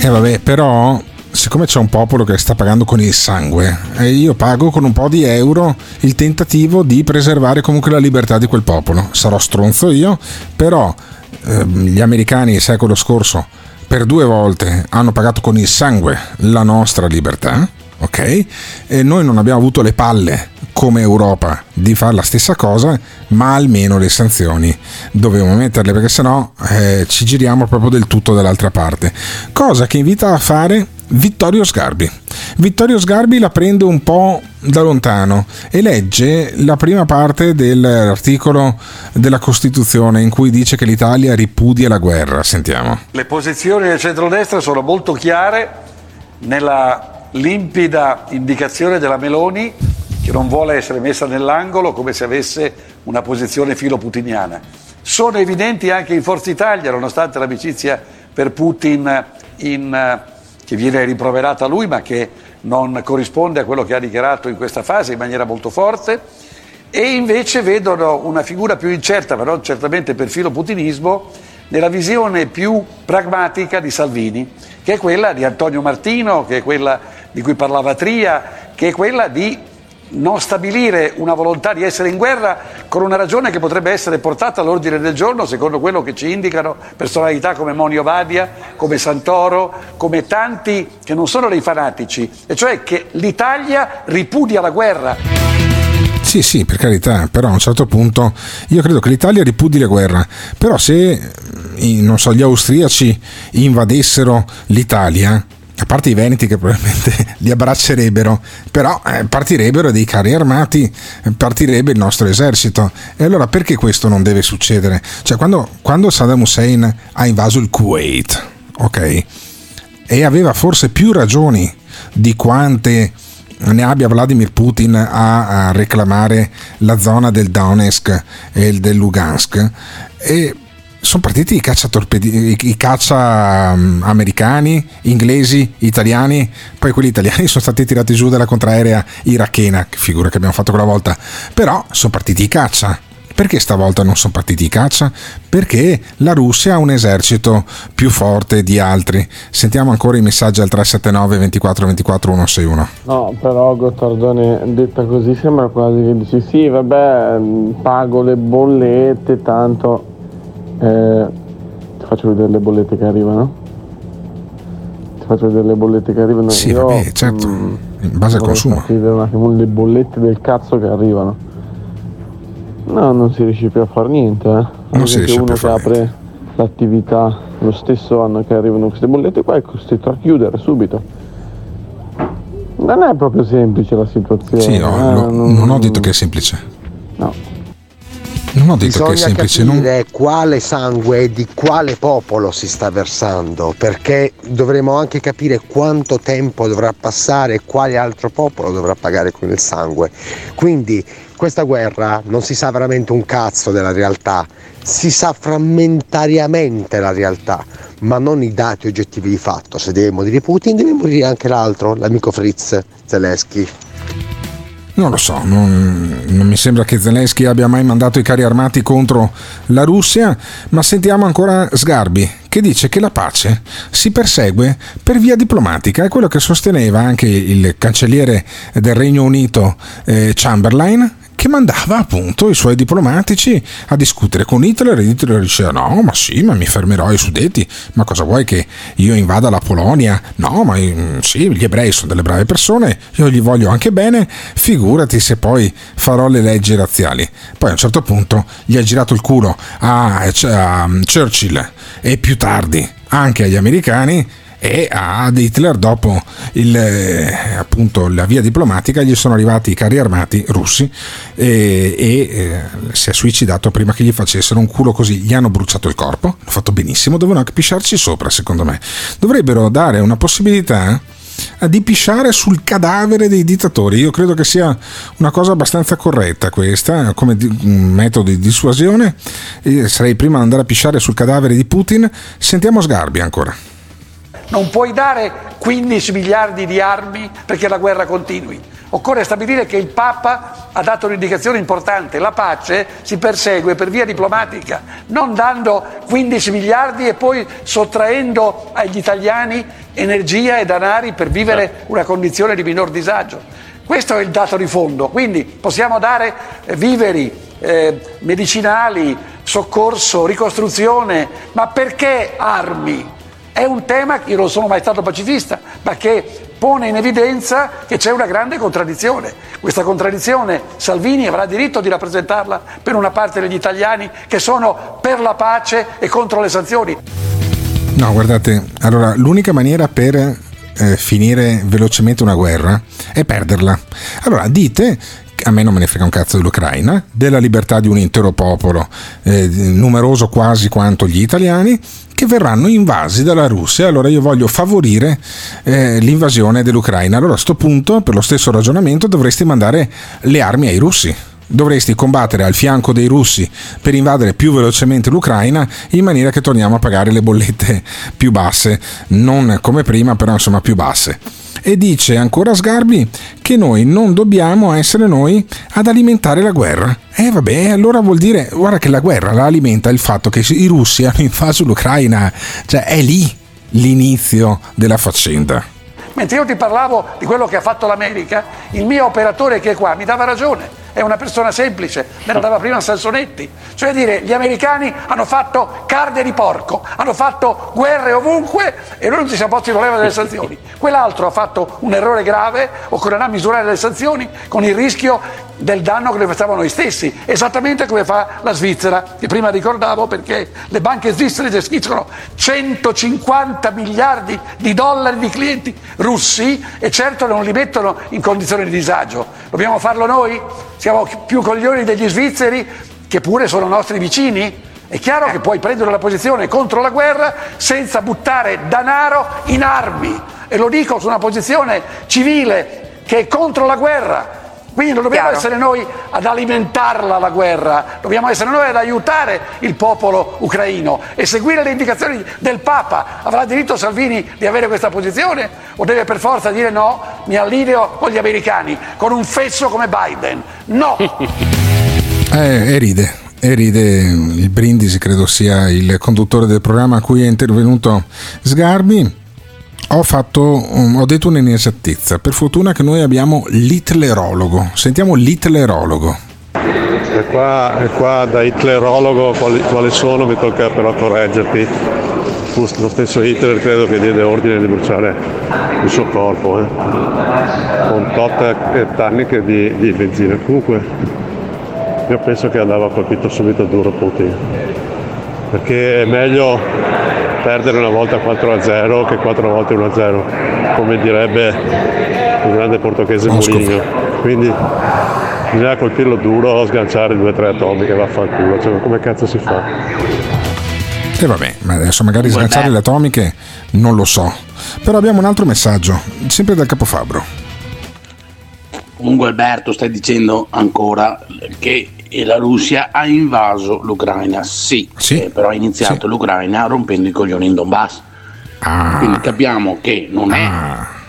Eh vabbè, però siccome c'è un popolo che sta pagando con il sangue, e io pago con un po' di euro il tentativo di preservare comunque la libertà di quel popolo. Sarò stronzo io, però eh, gli americani secolo scorso per due volte hanno pagato con il sangue la nostra libertà, ok? E noi non abbiamo avuto le palle come Europa di fare la stessa cosa, ma almeno le sanzioni dovevamo metterle perché sennò eh, ci giriamo proprio del tutto dall'altra parte. Cosa che invita a fare Vittorio Sgarbi. Vittorio Sgarbi la prende un po' da lontano e legge la prima parte dell'articolo della Costituzione in cui dice che l'Italia ripudia la guerra. Sentiamo. Le posizioni del centrodestra sono molto chiare nella limpida indicazione della Meloni che non vuole essere messa nell'angolo come se avesse una posizione filoputiniana. Sono evidenti anche in Forza Italia, nonostante l'amicizia per Putin in che viene rimproverata a lui ma che non corrisponde a quello che ha dichiarato in questa fase in maniera molto forte. E invece vedono una figura più incerta, però certamente per filo putinismo, nella visione più pragmatica di Salvini, che è quella di Antonio Martino, che è quella di cui parlava Tria, che è quella di non stabilire una volontà di essere in guerra con una ragione che potrebbe essere portata all'ordine del giorno secondo quello che ci indicano personalità come Monio Vadia, come Santoro, come tanti che non sono dei fanatici, e cioè che l'Italia ripudia la guerra. Sì, sì, per carità, però a un certo punto io credo che l'Italia ripudi la guerra, però se non so, gli austriaci invadessero l'Italia, a parte i veneti che probabilmente li abbraccerebbero, però eh, partirebbero dei carri armati, partirebbe il nostro esercito. E allora perché questo non deve succedere? Cioè quando, quando Saddam Hussein ha invaso il Kuwait, ok, e aveva forse più ragioni di quante ne abbia Vladimir Putin a, a reclamare la zona del Donetsk e del Lugansk, e sono partiti i cacciatorpedi, i caccia um, americani, inglesi, italiani, poi quelli italiani sono stati tirati giù dalla contraerea irachena, che figura che abbiamo fatto quella volta, però sono partiti i caccia. Perché stavolta non sono partiti i caccia? Perché la Russia ha un esercito più forte di altri. Sentiamo ancora i messaggi al 379 24 24 161. No, però Gottardone detta così sembra quasi che dici sì, vabbè, pago le bollette, tanto eh, ti faccio vedere le bollette che arrivano. Ti faccio vedere le bollette che arrivano. Sì, Io, vabbè, certo, mm, in base al consumo. Un attimo le bollette del cazzo che arrivano. No, non si riesce più a fare niente. Eh. Non Anche si riesce uno più a fare apre l'attività lo stesso anno che arrivano queste bollette qua è costretto a chiudere subito. Non è proprio semplice la situazione. Sì, no, eh, lo- non- non ho detto che è semplice. No. Non ho detto che è Bisogna semplice. non- capire quale sangue e di quale popolo si sta versando, perché dovremo anche capire quanto tempo dovrà passare e quale altro popolo dovrà pagare con il sangue. Quindi questa guerra non si sa veramente un cazzo della realtà, si sa frammentariamente la realtà, ma non i dati oggettivi di fatto. Se deve morire Putin, deve morire anche l'altro, l'amico Fritz Zelensky. Non lo so, non, non mi sembra che Zelensky abbia mai mandato i carri armati contro la Russia, ma sentiamo ancora Sgarbi che dice che la pace si persegue per via diplomatica, è quello che sosteneva anche il cancelliere del Regno Unito eh, Chamberlain che mandava appunto i suoi diplomatici a discutere con Hitler e Hitler diceva no ma sì ma mi fermerò ai sudeti ma cosa vuoi che io invada la Polonia? No ma mm, sì gli ebrei sono delle brave persone io gli voglio anche bene figurati se poi farò le leggi razziali. Poi a un certo punto gli ha girato il culo a, a Churchill e più tardi anche agli americani e ad Hitler dopo il, eh, appunto, la via diplomatica gli sono arrivati i carri armati russi e, e, eh, si è suicidato prima che gli facessero un culo così gli hanno bruciato il corpo hanno fatto benissimo dovevano anche pisciarci sopra secondo me dovrebbero dare una possibilità eh, di pisciare sul cadavere dei dittatori. Io credo che sia una cosa abbastanza corretta questa, come di- metodo di dissuasione. Io sarei prima ad andare a pisciare sul cadavere di Putin. Sentiamo Sgarbi ancora. Non puoi dare 15 miliardi di armi perché la guerra continui. Occorre stabilire che il Papa ha dato un'indicazione importante, la pace si persegue per via diplomatica, non dando 15 miliardi e poi sottraendo agli italiani energia e danari per vivere una condizione di minor disagio. Questo è il dato di fondo, quindi possiamo dare eh, viveri, eh, medicinali, soccorso, ricostruzione, ma perché armi? È un tema, io non sono mai stato pacifista, ma che pone in evidenza che c'è una grande contraddizione. Questa contraddizione Salvini avrà diritto di rappresentarla per una parte degli italiani che sono per la pace e contro le sanzioni. No, guardate, allora l'unica maniera per eh, finire velocemente una guerra è perderla. Allora dite a me non me ne frega un cazzo dell'Ucraina, della libertà di un intero popolo, eh, numeroso quasi quanto gli italiani, che verranno invasi dalla Russia. Allora io voglio favorire eh, l'invasione dell'Ucraina. Allora a questo punto, per lo stesso ragionamento, dovresti mandare le armi ai russi. Dovresti combattere al fianco dei russi per invadere più velocemente l'Ucraina in maniera che torniamo a pagare le bollette più basse, non come prima, però insomma più basse e dice ancora Sgarbi che noi non dobbiamo essere noi ad alimentare la guerra. E eh, vabbè, allora vuol dire, guarda che la guerra la alimenta il fatto che i russi hanno invaso l'Ucraina, cioè è lì l'inizio della faccenda. Mentre io ti parlavo di quello che ha fatto l'America, il mio operatore che è qua mi dava ragione. È una persona semplice, me la dava prima Sansonetti. Cioè dire, gli americani hanno fatto carne di porco, hanno fatto guerre ovunque e noi non ci siamo posti il problema delle sanzioni. Quell'altro ha fatto un errore grave, occorrerà misurare le sanzioni con il rischio del danno che noi facciamo noi stessi, esattamente come fa la Svizzera, che prima ricordavo perché le banche svizzere gestiscono 150 miliardi di dollari di clienti russi e certo non li mettono in condizioni di disagio. Dobbiamo farlo noi? Siamo più coglioni degli svizzeri, che pure sono nostri vicini? È chiaro che puoi prendere una posizione contro la guerra senza buttare denaro in armi. E lo dico su una posizione civile che è contro la guerra. Quindi non dobbiamo Chiaro. essere noi ad alimentarla la guerra, dobbiamo essere noi ad aiutare il popolo ucraino e seguire le indicazioni del Papa. Avrà diritto Salvini di avere questa posizione o deve per forza dire no, mi allineo con gli americani, con un fesso come Biden? No! Eh, e ride. E ride il Brindisi, credo sia il conduttore del programma a cui è intervenuto Sgarbi. Ho, fatto, ho detto un'inesattezza. Per fortuna che noi abbiamo l'itlerologo. Sentiamo l'itlerologo. E qua, e qua da hitlerologo quali, quale sono mi tocca però correggerti. Lo stesso Hitler credo che diede ordine di bruciare il suo corpo, eh. con tot anni di, di benzina. Comunque io penso che andava colpito subito duro Putin, perché è meglio perdere una volta 4-0 che quattro volte 1-0, come direbbe il grande portoghese Mourinho. Quindi bisogna colpirlo duro, sganciare due o tre atomiche, vaffanculo, cioè, come cazzo si fa? E vabbè, ma adesso magari Guarda. sganciare le atomiche non lo so. Però abbiamo un altro messaggio, sempre dal capofabbro. Comunque Alberto stai dicendo ancora che la Russia ha invaso l'Ucraina. Sì, eh, però ha iniziato l'Ucraina rompendo i coglioni in Donbass. Ah. Quindi capiamo che non è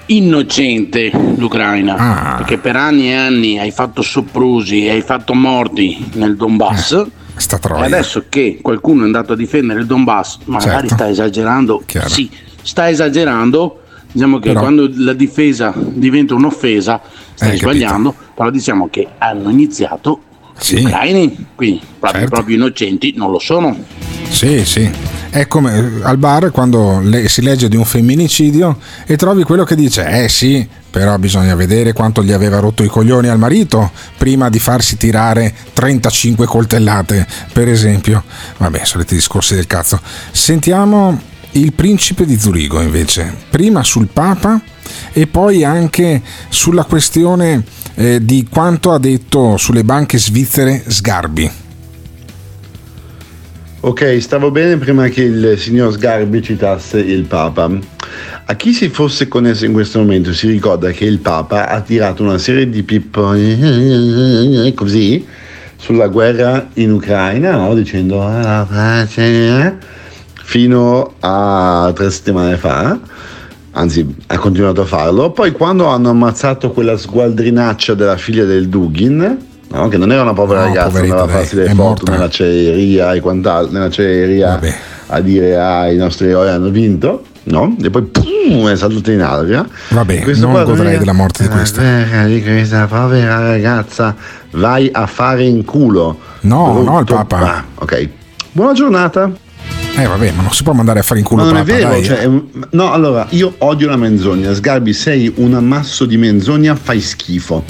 innocente l'Ucraina, Ah. perché per anni e anni hai fatto soprusi e hai fatto morti nel Donbass. Eh, sta e adesso che qualcuno è andato a difendere il Donbass, magari Certo. sta esagerando. Chiaro. Sì, sta esagerando. Diciamo che Però- quando la difesa diventa un'offesa, stai capito. sbagliando, però diciamo che hanno iniziato Sì. ucraini, quindi proprio, Certo. proprio innocenti non lo sono. Sì, sì. È come eh, al bar quando le- si legge di un femminicidio e trovi quello che dice, eh sì, però bisogna vedere quanto gli aveva rotto i coglioni al marito prima di farsi tirare 35 coltellate, per esempio. Vabbè, soliti discorsi del cazzo. Sentiamo il principe di Zurigo invece, prima sul Papa e poi anche sulla questione eh, di quanto ha detto sulle banche svizzere Sgarbi. Ok, stavo bene prima che il signor Sgarbi citasse il Papa. A chi si fosse connesso in questo momento si ricorda che il Papa ha tirato una serie di pipponi così sulla guerra in Ucraina, no? dicendo "Ah, la pace", fino a tre settimane fa. Anzi, ha continuato a farlo. Poi, quando hanno ammazzato quella sgualdrinaccia della figlia del Dugin, no? che non era una povera No, ragazza, andava a farsi dai, le è foto morta. nell'acciaieria e quant'altro, nell'acciaieria a dire ah, i nostri eroi hanno vinto, no? E poi pum, è saltata in aria. Vabbè, Questo non non è- della morte di questa. guerra di questa povera ragazza, vai a fare in culo. No, no, il Brutto Papa. pa- Ok. Buona giornata. Eh vabbè, ma non si può mandare a fare in culo Ma non Papa, è vero, dai. cioè, un- no, allora io odio la menzogna. Sgarbi, sei un ammasso di menzogna, fai schifo.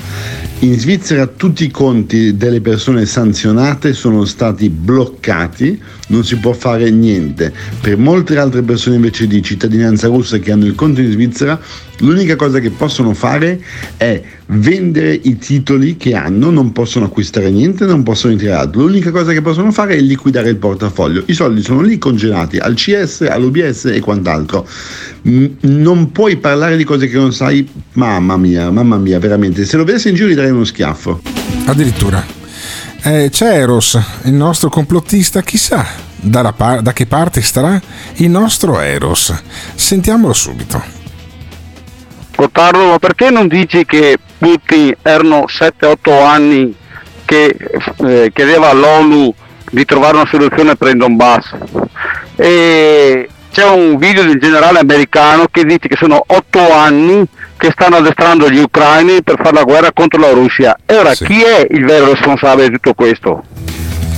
In Svizzera tutti i conti delle persone sanzionate sono stati bloccati, non si può fare niente. Per molte altre persone invece di cittadinanza russa che hanno il conto in Svizzera, l'unica cosa che possono fare è vendere i titoli che hanno, non possono acquistare niente, non possono ritirare altro. L'unica cosa che possono fare è liquidare il portafoglio. I soldi sono lì congelati al CS, all'UBS e quant'altro. Non puoi parlare di cose che non sai, mamma mia, mamma mia, veramente. Se lo vedessi in giro gli darei uno schiaffo. Addirittura. Eh, c'è Eros, il nostro complottista, chissà dalla par- da che parte starà il nostro Eros. Sentiamolo subito. Gottardo, ma perché non dici che Putin erano 7-8 anni che eh, chiedeva all'ONU di trovare una soluzione per il Donbass? E c'è un video del generale americano che dice che sono 8 anni che stanno addestrando gli ucraini per fare la guerra contro la Russia. E ora chi è il vero responsabile di tutto questo?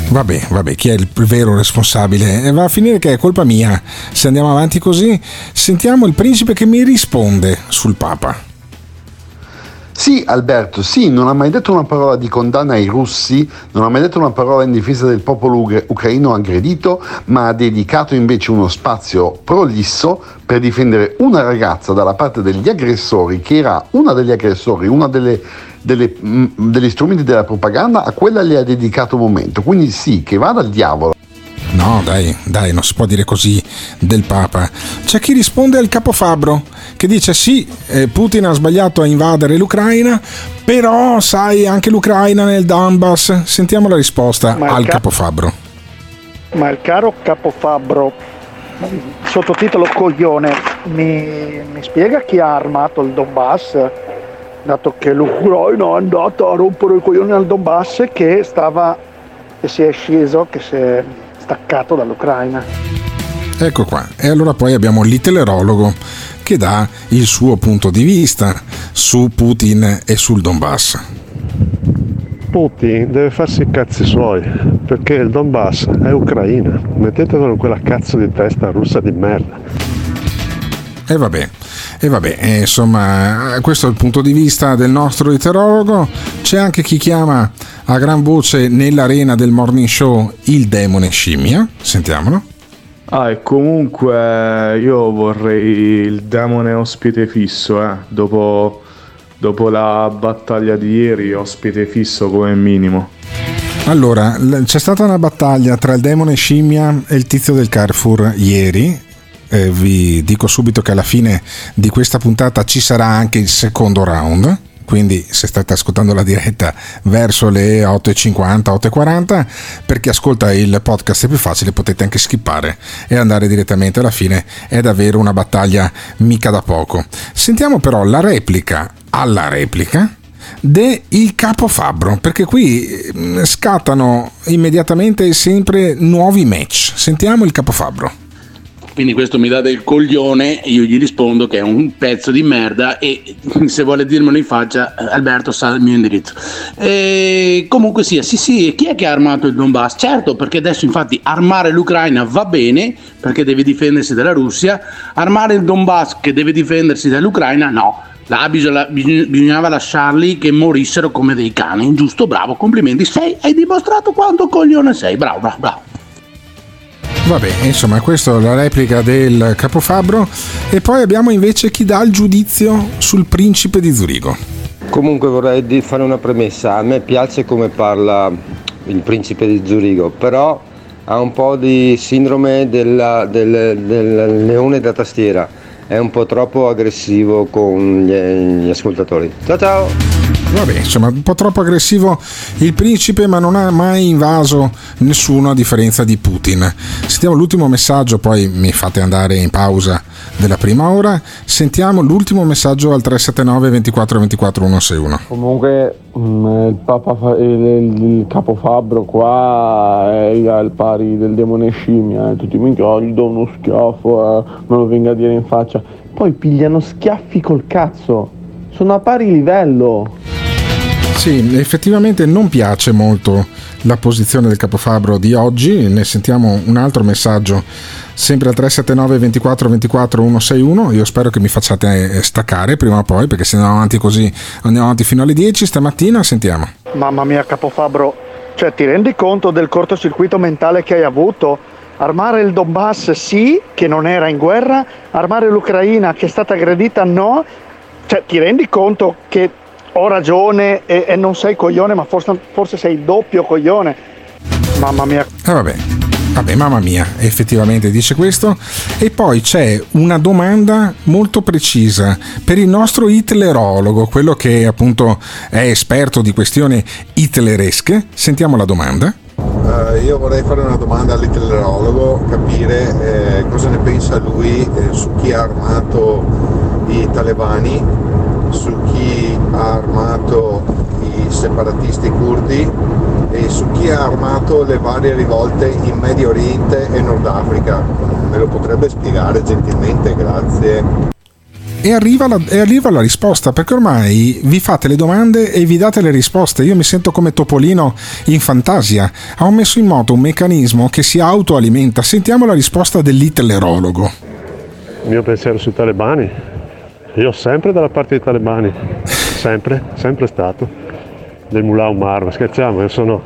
Vabbè, vabbè, chi è il vero responsabile? Eh, va a finire che è colpa mia. Se andiamo avanti così, sentiamo il principe che mi risponde sul Papa. Sì, Alberto, sì, non ha mai detto una parola di condanna ai russi, non ha mai detto una parola in difesa del popolo ucra- ucraino aggredito, ma ha dedicato invece uno spazio prolisso per difendere una ragazza dalla parte degli aggressori, che era una degli aggressori, una delle, delle, mm, degli strumenti della propaganda, a quella le ha dedicato un momento. Quindi sì, che vada al diavolo. No, dai, dai, non si può dire così del Papa. C'è chi risponde al capofabbro, che dice sì, eh, Putin ha sbagliato a invadere l'Ucraina, però sai, anche l'Ucraina nel Donbass. Sentiamo la risposta Ma al ca- capofabbro. Ma il caro capofabbro, sottotitolo coglione, mi, mi spiega chi ha armato il Donbass? Dato che l'Ucraina è andata a rompere i coglioni al Donbass che stava, che si è sceso, che si è staccato dall'Ucraina. Ecco qua. E allora poi abbiamo l'itelerologo che dà il suo punto di vista su Putin e sul Donbass. Putin deve farsi i cazzi suoi, perché il Donbass è Ucraina. Mettetelo in quella cazzo di testa russa di merda. E vabbè, e vabbè, e insomma, questo è il punto di vista del nostro eterologo. C'è anche chi chiama a gran voce nell'arena del morning show il demone scimmia. Sentiamolo. Ah, e comunque io vorrei il demone ospite fisso, eh. Dopo, dopo la battaglia di ieri, ospite fisso come minimo. Allora, c'è stata una battaglia tra il demone scimmia e il tizio del Carrefour ieri. Eh, vi dico subito che alla fine di questa puntata ci sarà anche il secondo round. Quindi, se state ascoltando la diretta verso le 8.50, 8.40, per chi ascolta il podcast è più facile, potete anche skippare e andare direttamente alla fine. È davvero una battaglia mica da poco. Sentiamo però la replica alla replica de il capo Fabbro perché qui mm, scattano immediatamente sempre nuovi match sentiamo il capo Fabbro Quindi questo mi dà del coglione io gli rispondo che è un pezzo di merda e se vuole dirmelo in faccia Alberto sa il mio indirizzo. E comunque sia, sì sì, chi è che ha armato il Donbass? Certo, perché adesso infatti armare l'Ucraina va bene perché deve difendersi dalla Russia, armare il Donbass che deve difendersi dall'Ucraina no. Là bisogna- bisogna- bisognava lasciarli che morissero come dei cani, giusto? Bravo, complimenti. Sei, hai dimostrato quanto coglione sei. Bravo, bravo, bravo. Vabbè insomma questa è la replica del capo Fabbro e poi abbiamo invece chi dà il giudizio sul principe di Zurigo Comunque vorrei fare una premessa, a me piace come parla il principe di Zurigo, però ha un po' di sindrome della- del, del leone da tastiera, è un po' troppo aggressivo con gli, gli ascoltatori. Ciao ciao! Vabbè, insomma, un po' troppo aggressivo il principe, ma non ha mai invaso nessuno a differenza di Putin. Sentiamo l'ultimo messaggio, poi mi fate andare in pausa della prima ora. Sentiamo l'ultimo messaggio al 379 24 24 161. Comunque mm, il, Papa il, il- capo Fabbro qua è al pari del demone scimmia, eh. tutti oh, gli do uno schiaffo, eh, me lo venga a dire in faccia. Poi pigliano schiaffi col cazzo, sono a pari livello. Sì, effettivamente non piace molto la posizione del capofabbro di oggi. Ne sentiamo un altro messaggio sempre al 379 24 24 161. Io spero che mi facciate eh, staccare prima o poi, perché se andiamo avanti così andiamo avanti fino alle 10. Stamattina sentiamo. Mamma mia, Capofabbro, cioè ti rendi conto del cortocircuito mentale che hai avuto? Armare il Donbass sì, che non era in guerra, armare l'Ucraina che è stata aggredita no. Cioè ti rendi conto che ho ragione e, e non sei coglione, ma forse, forse sei doppio coglione. Mamma mia. Ah, vabbè. Vabbè, mamma mia, effettivamente dice questo. E poi c'è una domanda molto precisa per il nostro hitlerologo, quello che appunto è esperto di questioni hitleresche. Sentiamo la domanda. Eh, io vorrei fare una domanda all'italiologo, capire eh, cosa ne pensa lui eh, su chi ha armato i talebani, su chi ha armato i separatisti curdi e su chi ha armato le varie rivolte in Medio Oriente e Nord Africa. Me lo potrebbe spiegare gentilmente, grazie. E arriva, la, e arriva la risposta, perché ormai vi fate le domande e vi date le risposte. Io mi sento come Topolino in fantasia. Ho messo in moto un meccanismo che si autoalimenta. Sentiamo la risposta dell'itlerologo. Il mio pensiero sui talebani. Io sempre dalla parte dei talebani, sempre, sempre stato. Del Mullah Omar, ma scherziamo, io sono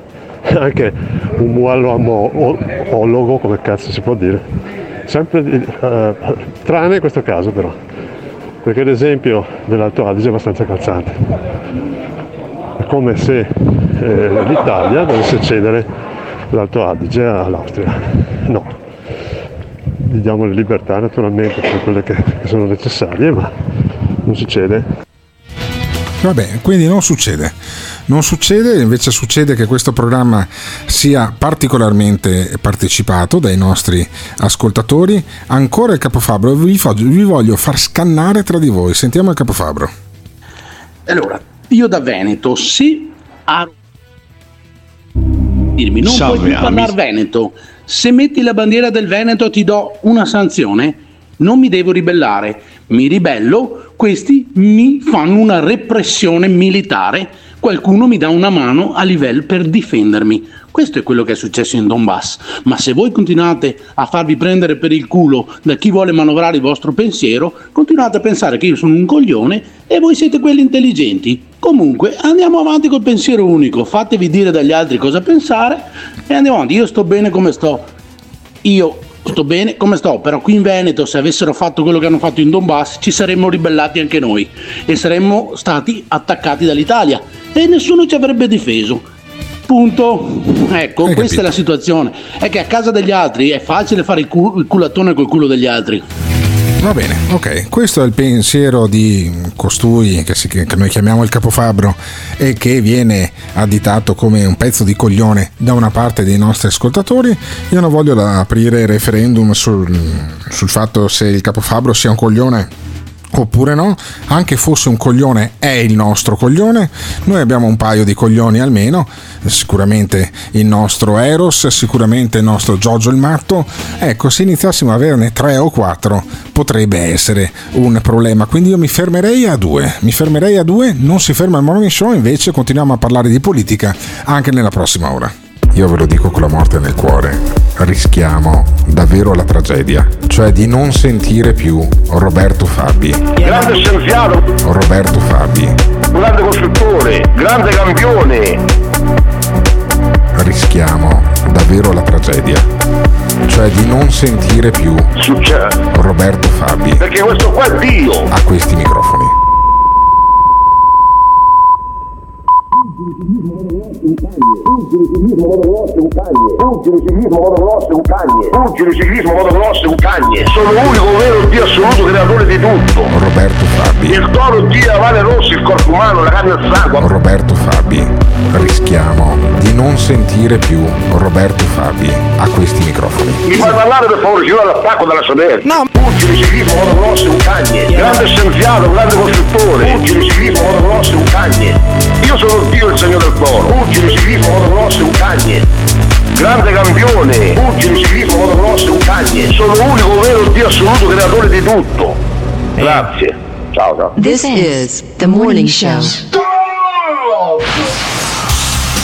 anche un muallomo come cazzo si può dire. Sempre, eh, tranne in questo caso però, perché l'esempio dell'Alto Adige è abbastanza calzante. È come se eh, l'Italia dovesse cedere l'Alto Adige all'Austria. No, gli diamo le libertà naturalmente per quelle che, che sono necessarie, ma non si cede. Vabbè, quindi non succede. Non succede, invece succede che questo programma sia particolarmente partecipato dai nostri ascoltatori. Ancora il capofabbro, vi voglio, vi voglio far scannare tra di voi. Sentiamo il capofabbro. Allora, io da Veneto, se a dirmi non Salve, puoi più parlare amici. Veneto, se metti la bandiera del Veneto ti do una sanzione. Non mi devo ribellare. Mi ribello, questi mi fanno una repressione militare, qualcuno mi dà una mano a livello per difendermi. Questo è quello che è successo in Donbass. Ma se voi continuate a farvi prendere per il culo da chi vuole manovrare il vostro pensiero, continuate a pensare che io sono un coglione e voi siete quelli intelligenti. Comunque andiamo avanti col pensiero unico, fatevi dire dagli altri cosa pensare e andiamo avanti. Io sto bene come sto. Io sto bene come sto, però qui in Veneto se avessero fatto quello che hanno fatto in Donbass ci saremmo ribellati anche noi e saremmo stati attaccati dall'Italia e nessuno ci avrebbe difeso. Punto. Ecco, Hai questa capito. è la situazione. È che a casa degli altri è facile fare il, cu- il culattone col culo degli altri. Va bene, ok. Questo è il pensiero di costui che, si- che noi chiamiamo il capofabbro e che viene additato come un pezzo di coglione da una parte dei nostri ascoltatori. Io non voglio aprire referendum sul, sul fatto se il capofabbro sia un coglione oppure no, anche fosse un coglione è il nostro coglione, noi abbiamo un paio di coglioni almeno, sicuramente il nostro Eros, sicuramente il nostro Giorgio il Matto, ecco se iniziassimo a averne tre o quattro potrebbe essere un problema, quindi io mi fermerei a due, mi fermerei a due, non si ferma il morning show, invece continuiamo a parlare di politica anche nella prossima ora. Io ve lo dico con la morte nel cuore, rischiamo davvero la tragedia, cioè di non sentire più Roberto Fabi. Grande scienziato, Roberto Fabi, grande costruttore, grande campione. rischiamo davvero la tragedia, cioè di non sentire più Roberto Fabi Perché questo qua è Dio. a questi microfoni. Ciclismo motocross un cagne. Pugili ciclismo motocross è un cagne. Sono l'unico vero Dio assoluto creatore di tutto. Roberto Fabi, Il toro, Dio, la mano rossa, il corpo umano, la carne il sangue. Roberto Fabi, rischiamo di non sentire più Roberto Fabi a questi microfoni. Mi fai parlare per favore, ci vuole l'attacco dalla sodera. No. Pugili ciclismo motocross un cagne. Grande scienziato, grande costruttore. Pugili ciclismo motocross un cagne. Io sono Dio il segno del toro. Pugili ciclismo motocross un cagne. Grande campione. Pugili ciclismo motocross un cagne. Sono l'unico vero Dio assoluto creatore di tutto. Grazie. Ciao ciao. This is the morning show.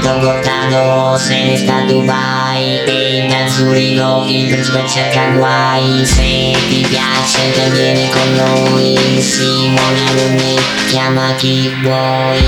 Alberto Gottardo se ne sta a Dubai da Zurigo il principe cerca guai Se ti piace te vieni con noi Simone Alunni chiama chi vuoi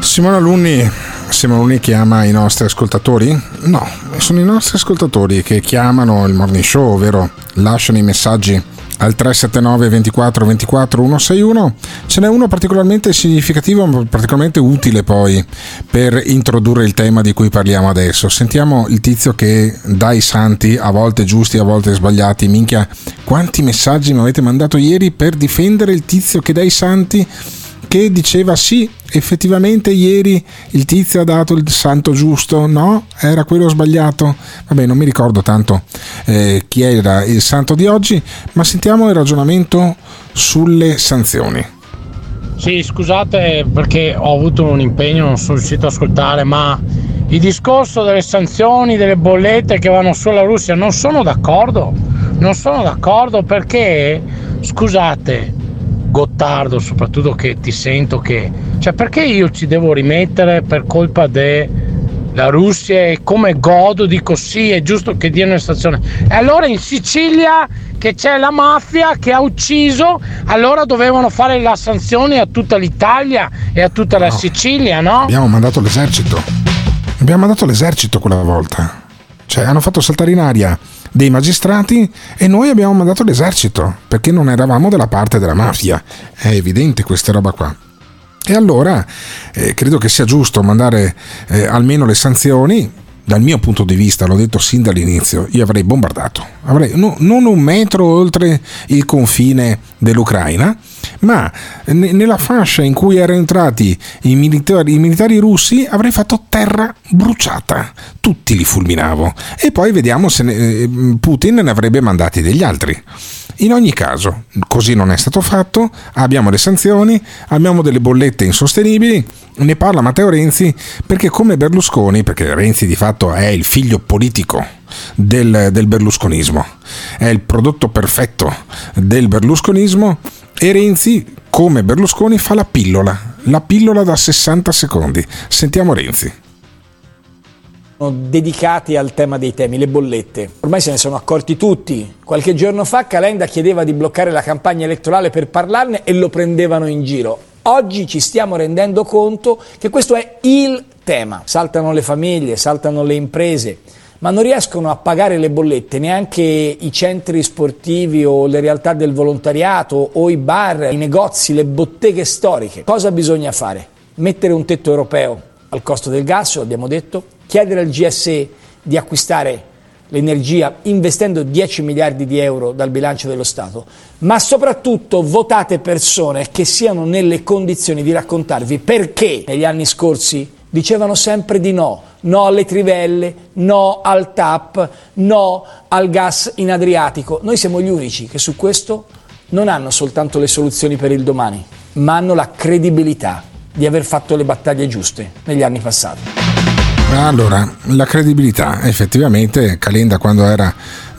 Simone Alunni, Simone Alunni chiama i nostri ascoltatori? No, sono i nostri ascoltatori che chiamano il morning show, ovvero lasciano i messaggi al 379 24 24 161 ce n'è uno particolarmente significativo particolarmente utile poi per introdurre il tema di cui parliamo adesso. Sentiamo il tizio che dà i santi a volte giusti a volte sbagliati. Minchia quanti messaggi mi avete mandato ieri per difendere il tizio che dà i santi che diceva sì, effettivamente ieri il tizio ha dato il santo giusto, no, era quello sbagliato. Vabbè, non mi ricordo tanto eh, chi era il santo di oggi, ma sentiamo il ragionamento sulle sanzioni. Sì, scusate perché ho avuto un impegno, non sono riuscito ad ascoltare, ma il discorso delle sanzioni, delle bollette che vanno sulla Russia, non sono d'accordo, non sono d'accordo perché, scusate, Gottardo soprattutto che ti sento che, cioè perché io ci devo rimettere per colpa della Russia e come godo dico sì è giusto che diano le sanzioni e allora in Sicilia che c'è la mafia che ha ucciso allora dovevano fare la sanzione a tutta l'Italia e a tutta la Sicilia no? Abbiamo mandato l'esercito. Abbiamo mandato l'esercito quella volta. Cioè, hanno fatto saltare in aria dei magistrati e noi abbiamo mandato l'esercito perché non eravamo dalla parte della mafia. È evidente questa roba qua. E allora eh, credo che sia giusto mandare eh, almeno le sanzioni. Dal mio punto di vista, l'ho detto sin dall'inizio, io avrei bombardato, avrei, no, non un metro oltre il confine dell'Ucraina, ma ne- nella fascia in cui erano entrati i militari, i militari russi avrei fatto terra bruciata, tutti li fulminavo. E poi vediamo se ne- eh, Putin ne avrebbe mandati degli altri. In ogni caso, così non è stato fatto, abbiamo le sanzioni, abbiamo delle bollette insostenibili, ne parla Matteo Renzi perché come Berlusconi, perché Renzi di fatto è il figlio politico del, del berlusconismo, è il prodotto perfetto del berlusconismo e Renzi come Berlusconi fa la pillola, la pillola da 60 secondi. Sentiamo Renzi. Dedicati al tema dei temi, le bollette. Ormai se ne sono accorti tutti. Qualche giorno fa Calenda chiedeva di bloccare la campagna elettorale per parlarne e lo prendevano in giro. Oggi ci stiamo rendendo conto che questo è il tema. Saltano le famiglie, saltano le imprese, ma non riescono a pagare le bollette neanche i centri sportivi o le realtà del volontariato o i bar, i negozi, le botteghe storiche. Cosa bisogna fare? Mettere un tetto europeo al costo del gas, abbiamo detto, chiedere al GSE di acquistare l'energia investendo 10 miliardi di euro dal bilancio dello Stato, ma soprattutto votate persone che siano nelle condizioni di raccontarvi perché negli anni scorsi dicevano sempre di no, no alle trivelle, no al TAP, no al gas in Adriatico. Noi siamo gli unici che su questo non hanno soltanto le soluzioni per il domani, ma hanno la credibilità di aver fatto le battaglie giuste negli anni passati. Allora, la credibilità, effettivamente Calenda quando era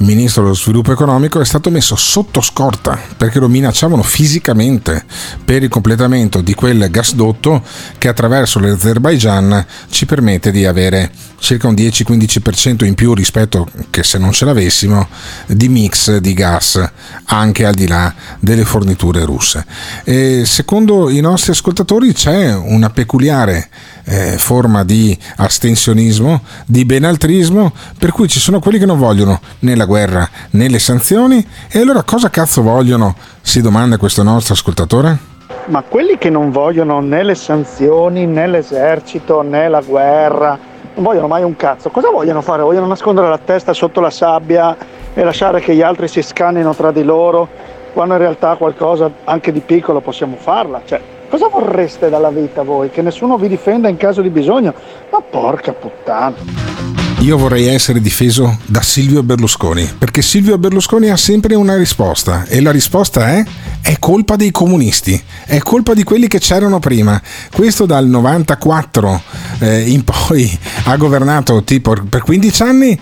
ministro dello sviluppo economico è stato messo sotto scorta perché lo minacciavano fisicamente per il completamento di quel gasdotto che attraverso l'Azerbaijan ci permette di avere circa un 10-15% in più rispetto che se non ce l'avessimo di mix di gas anche al di là delle forniture russe. E secondo i nostri ascoltatori c'è una peculiare eh, forma di astensionismo, di benaltrismo, per cui ci sono quelli che non vogliono né la guerra né le sanzioni e allora cosa cazzo vogliono? Si domanda questo nostro ascoltatore. Ma quelli che non vogliono né le sanzioni, né l'esercito, né la guerra, non vogliono mai un cazzo, cosa vogliono fare? Vogliono nascondere la testa sotto la sabbia e lasciare che gli altri si scannino tra di loro, quando in realtà qualcosa anche di piccolo possiamo farla? Cioè, cosa vorreste dalla vita voi? Che nessuno vi difenda in caso di bisogno? Ma porca puttana. Io vorrei essere difeso da Silvio Berlusconi, perché Silvio Berlusconi ha sempre una risposta e la risposta è è colpa dei comunisti, è colpa di quelli che c'erano prima. Questo dal 94 eh, in poi ha governato tipo per 15 anni,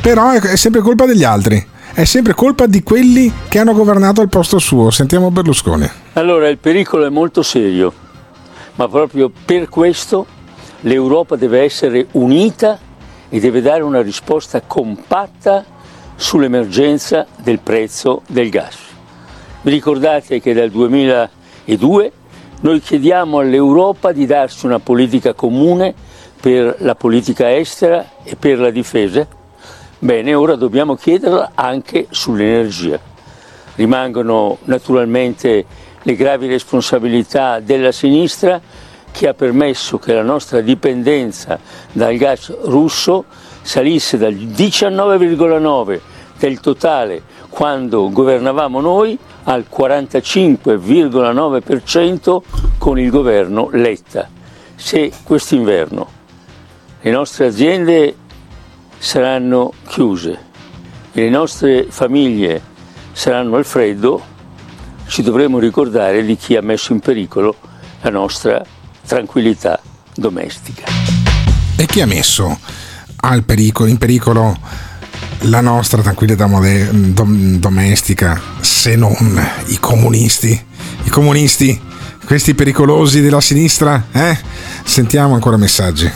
però è, è sempre colpa degli altri. È sempre colpa di quelli che hanno governato al posto suo. Sentiamo Berlusconi. Allora il pericolo è molto serio, ma proprio per questo l'Europa deve essere unita e deve dare una risposta compatta sull'emergenza del prezzo del gas. Vi ricordate che dal 2002 noi chiediamo all'Europa di darsi una politica comune per la politica estera e per la difesa? Bene, ora dobbiamo chiederla anche sull'energia. Rimangono naturalmente le gravi responsabilità della sinistra che ha permesso che la nostra dipendenza dal gas russo salisse dal 19,9 del totale quando governavamo noi al 45,9% con il governo Letta. Se quest'inverno le nostre aziende saranno chiuse e le nostre famiglie saranno al freddo, ci dovremo ricordare di chi ha messo in pericolo la nostra tranquillità domestica. E chi ha messo al pericolo, in pericolo la nostra tranquillità mode- dom- domestica se non i comunisti? I comunisti, questi pericolosi della sinistra? Eh? Sentiamo ancora messaggi.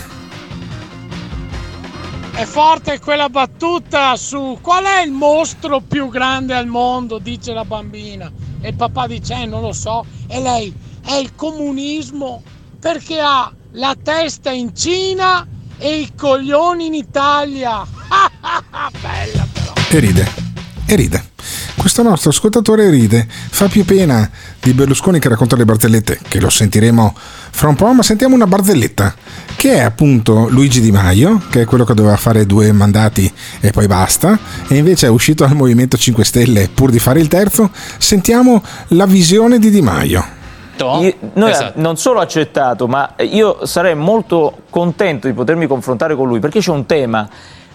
È forte quella battuta su qual è il mostro più grande al mondo, dice la bambina. E il papà dice, eh, non lo so. E lei, è il comunismo perché ha la testa in Cina e i coglioni in Italia. Bella però. E ride, e ride. Questo nostro ascoltatore ride, fa più pena di Berlusconi che racconta le barzellette, che lo sentiremo fra un po', ma sentiamo una barzelletta, che è appunto Luigi Di Maio, che è quello che doveva fare due mandati e poi basta, e invece è uscito dal Movimento 5 Stelle pur di fare il terzo. Sentiamo la visione di Di Maio. Io- noi non solo accettato, ma io sarei molto contento di potermi confrontare con lui perché c'è un tema.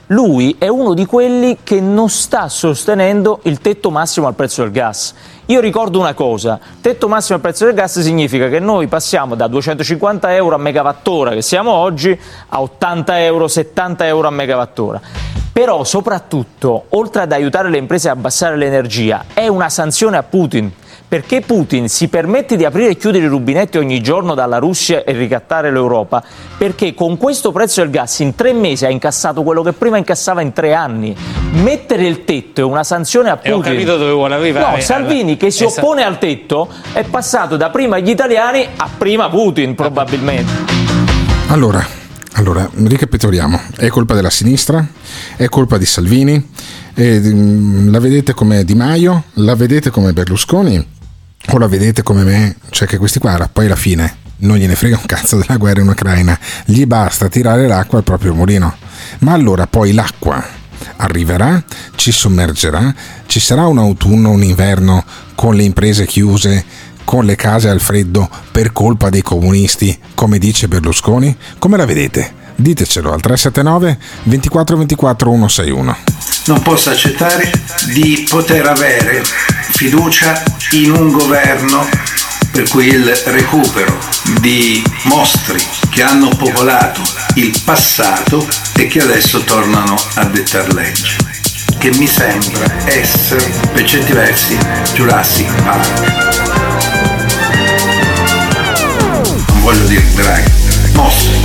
Lui è uno di quelli che non sta sostenendo il tetto massimo al prezzo del gas. Io ricordo una cosa, tetto massimo al prezzo del gas significa che noi passiamo da 250 euro a megawattora che siamo oggi a 80 euro, 70 euro a megawattora. Però soprattutto, oltre ad aiutare le imprese a abbassare l'energia, è una sanzione a Putin. Perché Putin si permette di aprire e chiudere i rubinetti ogni giorno dalla Russia e ricattare l'Europa? Perché con questo prezzo del gas in tre mesi ha incassato quello che prima incassava in tre anni. Mettere il tetto è una sanzione a E ho Putin. capito dove vuole arrivare. No, Salvini che si oppone al tetto è passato da prima gli italiani a prima Putin probabilmente. Allora, allora, ricapitoliamo. È colpa della sinistra? È colpa di Salvini? E, mm, la vedete come Di Maio? La vedete come Berlusconi? O la vedete come me? Cioè che questi qua, poi alla fine, non gliene frega un cazzo della guerra in Ucraina. Gli basta tirare l'acqua al proprio mulino. Ma allora poi l'acqua arriverà, ci sommergerà, ci sarà un autunno, un inverno con le imprese chiuse, con le case al freddo per colpa dei comunisti, come dice Berlusconi? Come la vedete? Ditecelo al 379 24 24 161. non posso accettare di poter avere fiducia in un governo per cui il recupero di mostri che hanno popolato il passato e che adesso tornano a dettar legge, che mi sembra essere per certi versi Jurassic Park. Non voglio dire mostri, mostri,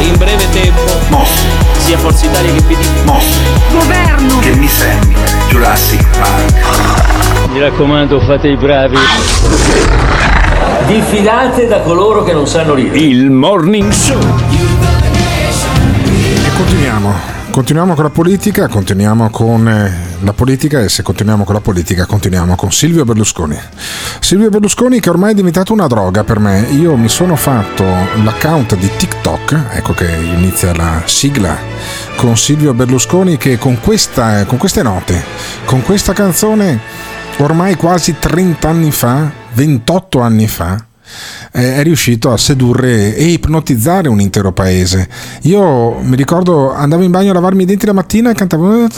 In breve tempo, sia Forza Italia che PD. Governo. Che mi sembra Jurassic Park. Mi raccomando, fate i bravi. Diffidate da coloro che non sanno ridere. Il Morning Show. E continuiamo, continuiamo con la politica, continuiamo con eh, la politica e se continuiamo con la politica continuiamo con Silvio Berlusconi. Silvio Berlusconi che ormai è diventato una droga per me. Io mi sono fatto l'account di TikTok, ecco che inizia la sigla con Silvio Berlusconi che con, questa, con queste note, con questa canzone ormai quasi 30 anni fa, 28 anni fa, eh, è riuscito a sedurre e ipnotizzare un intero paese. Io mi ricordo andavo in bagno a lavarmi i denti la mattina e cantavo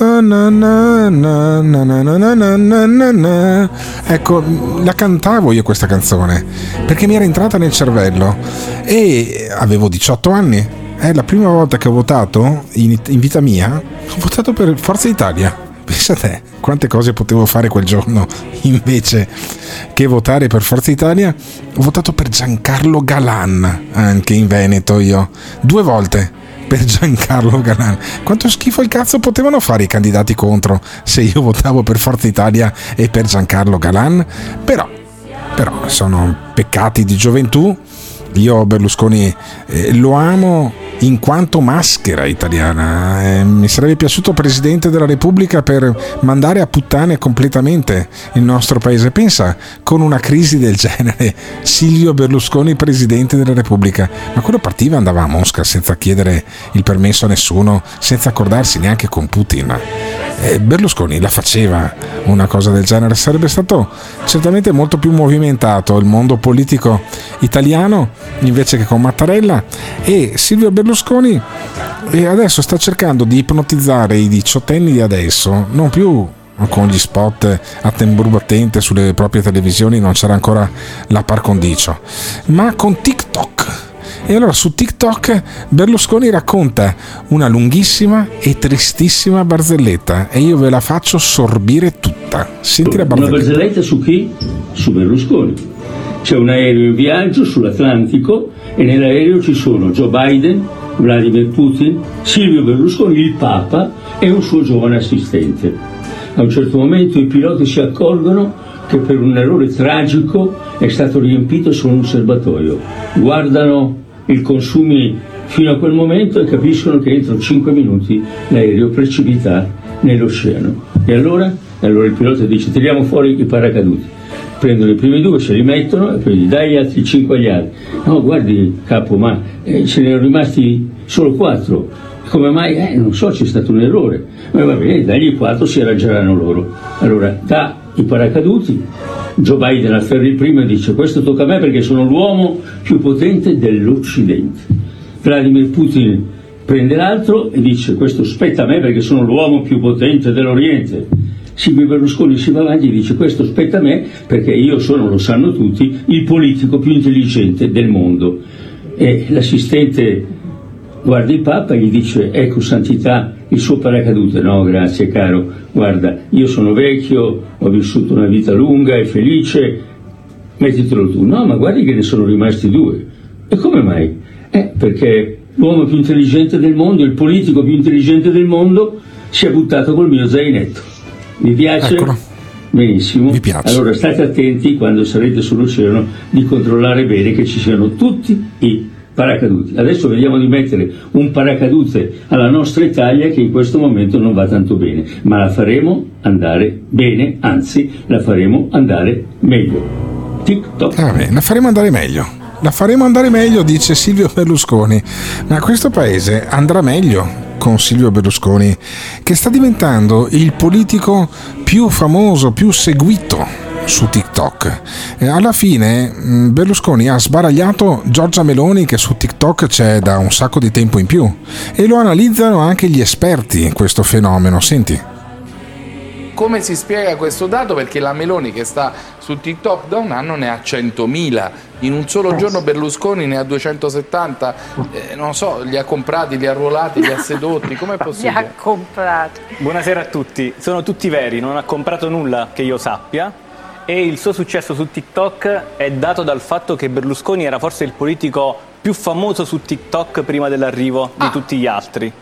ecco, la cantavo io questa canzone perché mi era entrata nel cervello e avevo 18 anni. È la prima volta che ho votato in, in vita mia, ho votato per Forza Italia pensa te quante cose potevo fare quel giorno invece che votare per Forza Italia? Ho votato per Giancarlo Galan anche in Veneto io. Due volte per Giancarlo Galan. Quanto schifo il cazzo potevano fare i candidati contro se io votavo per Forza Italia e per Giancarlo Galan? Però però sono peccati di gioventù Io Berlusconi eh, lo amo in quanto maschera italiana. Eh, mi sarebbe piaciuto Presidente della Repubblica per mandare a puttane completamente il nostro paese. Pensa, con una crisi del genere, Silvio Berlusconi Presidente della Repubblica. Ma quello partiva e andava a Mosca senza chiedere il permesso a nessuno, senza accordarsi neanche con Putin. Eh, Berlusconi la faceva una cosa del genere, sarebbe stato certamente molto più movimentato il mondo politico italiano invece che con Mattarella e Silvio Berlusconi adesso sta cercando di ipnotizzare i diciottenni di adesso, non più con gli spot a tamburo battente sulle proprie televisioni, non c'era ancora la par condicio, ma con TikTok. E allora su TikTok Berlusconi racconta una lunghissima e tristissima barzelletta e io ve la faccio sorbire tutta. Senti la barzelletta. Una barzelletta su chi? Su Berlusconi. C'è un aereo in viaggio sull'Atlantico e nell'aereo ci sono Joe Biden, Vladimir Putin, Silvio Berlusconi, il Papa e un suo giovane assistente. A un certo momento i piloti si accorgono che per un errore tragico è stato riempito solo un serbatoio. Guardano i consumi fino a quel momento e capiscono che entro 5 minuti l'aereo precipita nell'oceano. E allora? Allora il pilota dice tiriamo fuori i paracaduti prendono i primi due, se li mettono e poi gli dai gli altri cinque agli altri. No, guardi capo, ma eh, ce ne erano rimasti solo quattro. Come mai? Eh, non so, c'è stato un errore. Ma va bene, dagli quattro si arrangeranno loro. Allora, da i paracaduti, Joe Biden afferra il primo e dice questo tocca a me perché sono l'uomo più potente dell'Occidente. Vladimir Putin prende l'altro e dice questo spetta a me perché sono l'uomo più potente dell'Oriente. Silvio Berlusconi si va avanti e dice questo spetta a me perché io sono, lo sanno tutti, il politico più intelligente del mondo. E l'assistente guarda il Papa e gli dice ecco santità il suo paracadute. No, grazie caro, guarda, io sono vecchio, ho vissuto una vita lunga e felice, mettitelo tu. No, ma guardi che ne sono rimasti due. E come mai? Eh, perché l'uomo più intelligente del mondo, il politico più intelligente del mondo, si è buttato col mio zainetto. Mi piace? Eccolo. Benissimo. Mi piace. Allora state attenti quando sarete sull'oceano di controllare bene che ci siano tutti i paracaduti. Adesso vediamo di mettere un paracadute alla nostra Italia che in questo momento non va tanto bene, ma la faremo andare bene, anzi la faremo andare meglio. TikTok. Ah, beh, la faremo andare meglio. La faremo andare meglio, dice Silvio Berlusconi. Ma questo paese andrà meglio con Silvio Berlusconi, che sta diventando il politico più famoso, più seguito su TikTok. E alla fine mh, Berlusconi ha sbaragliato Giorgia Meloni che su TikTok c'è da un sacco di tempo in più e lo analizzano anche gli esperti questo fenomeno. Senti. Come si spiega questo dato? Perché la Meloni che sta su TikTok da un anno ne ha 100.000, in un solo giorno Berlusconi ne ha 270, eh, non so, li ha comprati, li ha arruolati, li ha sedotti, com'è Li ha possibile? comprati. Buonasera a tutti, sono tutti veri, non ha comprato nulla che io sappia e il suo successo su TikTok è dato dal fatto che Berlusconi era forse il politico più famoso su TikTok prima dell'arrivo di tutti gli altri.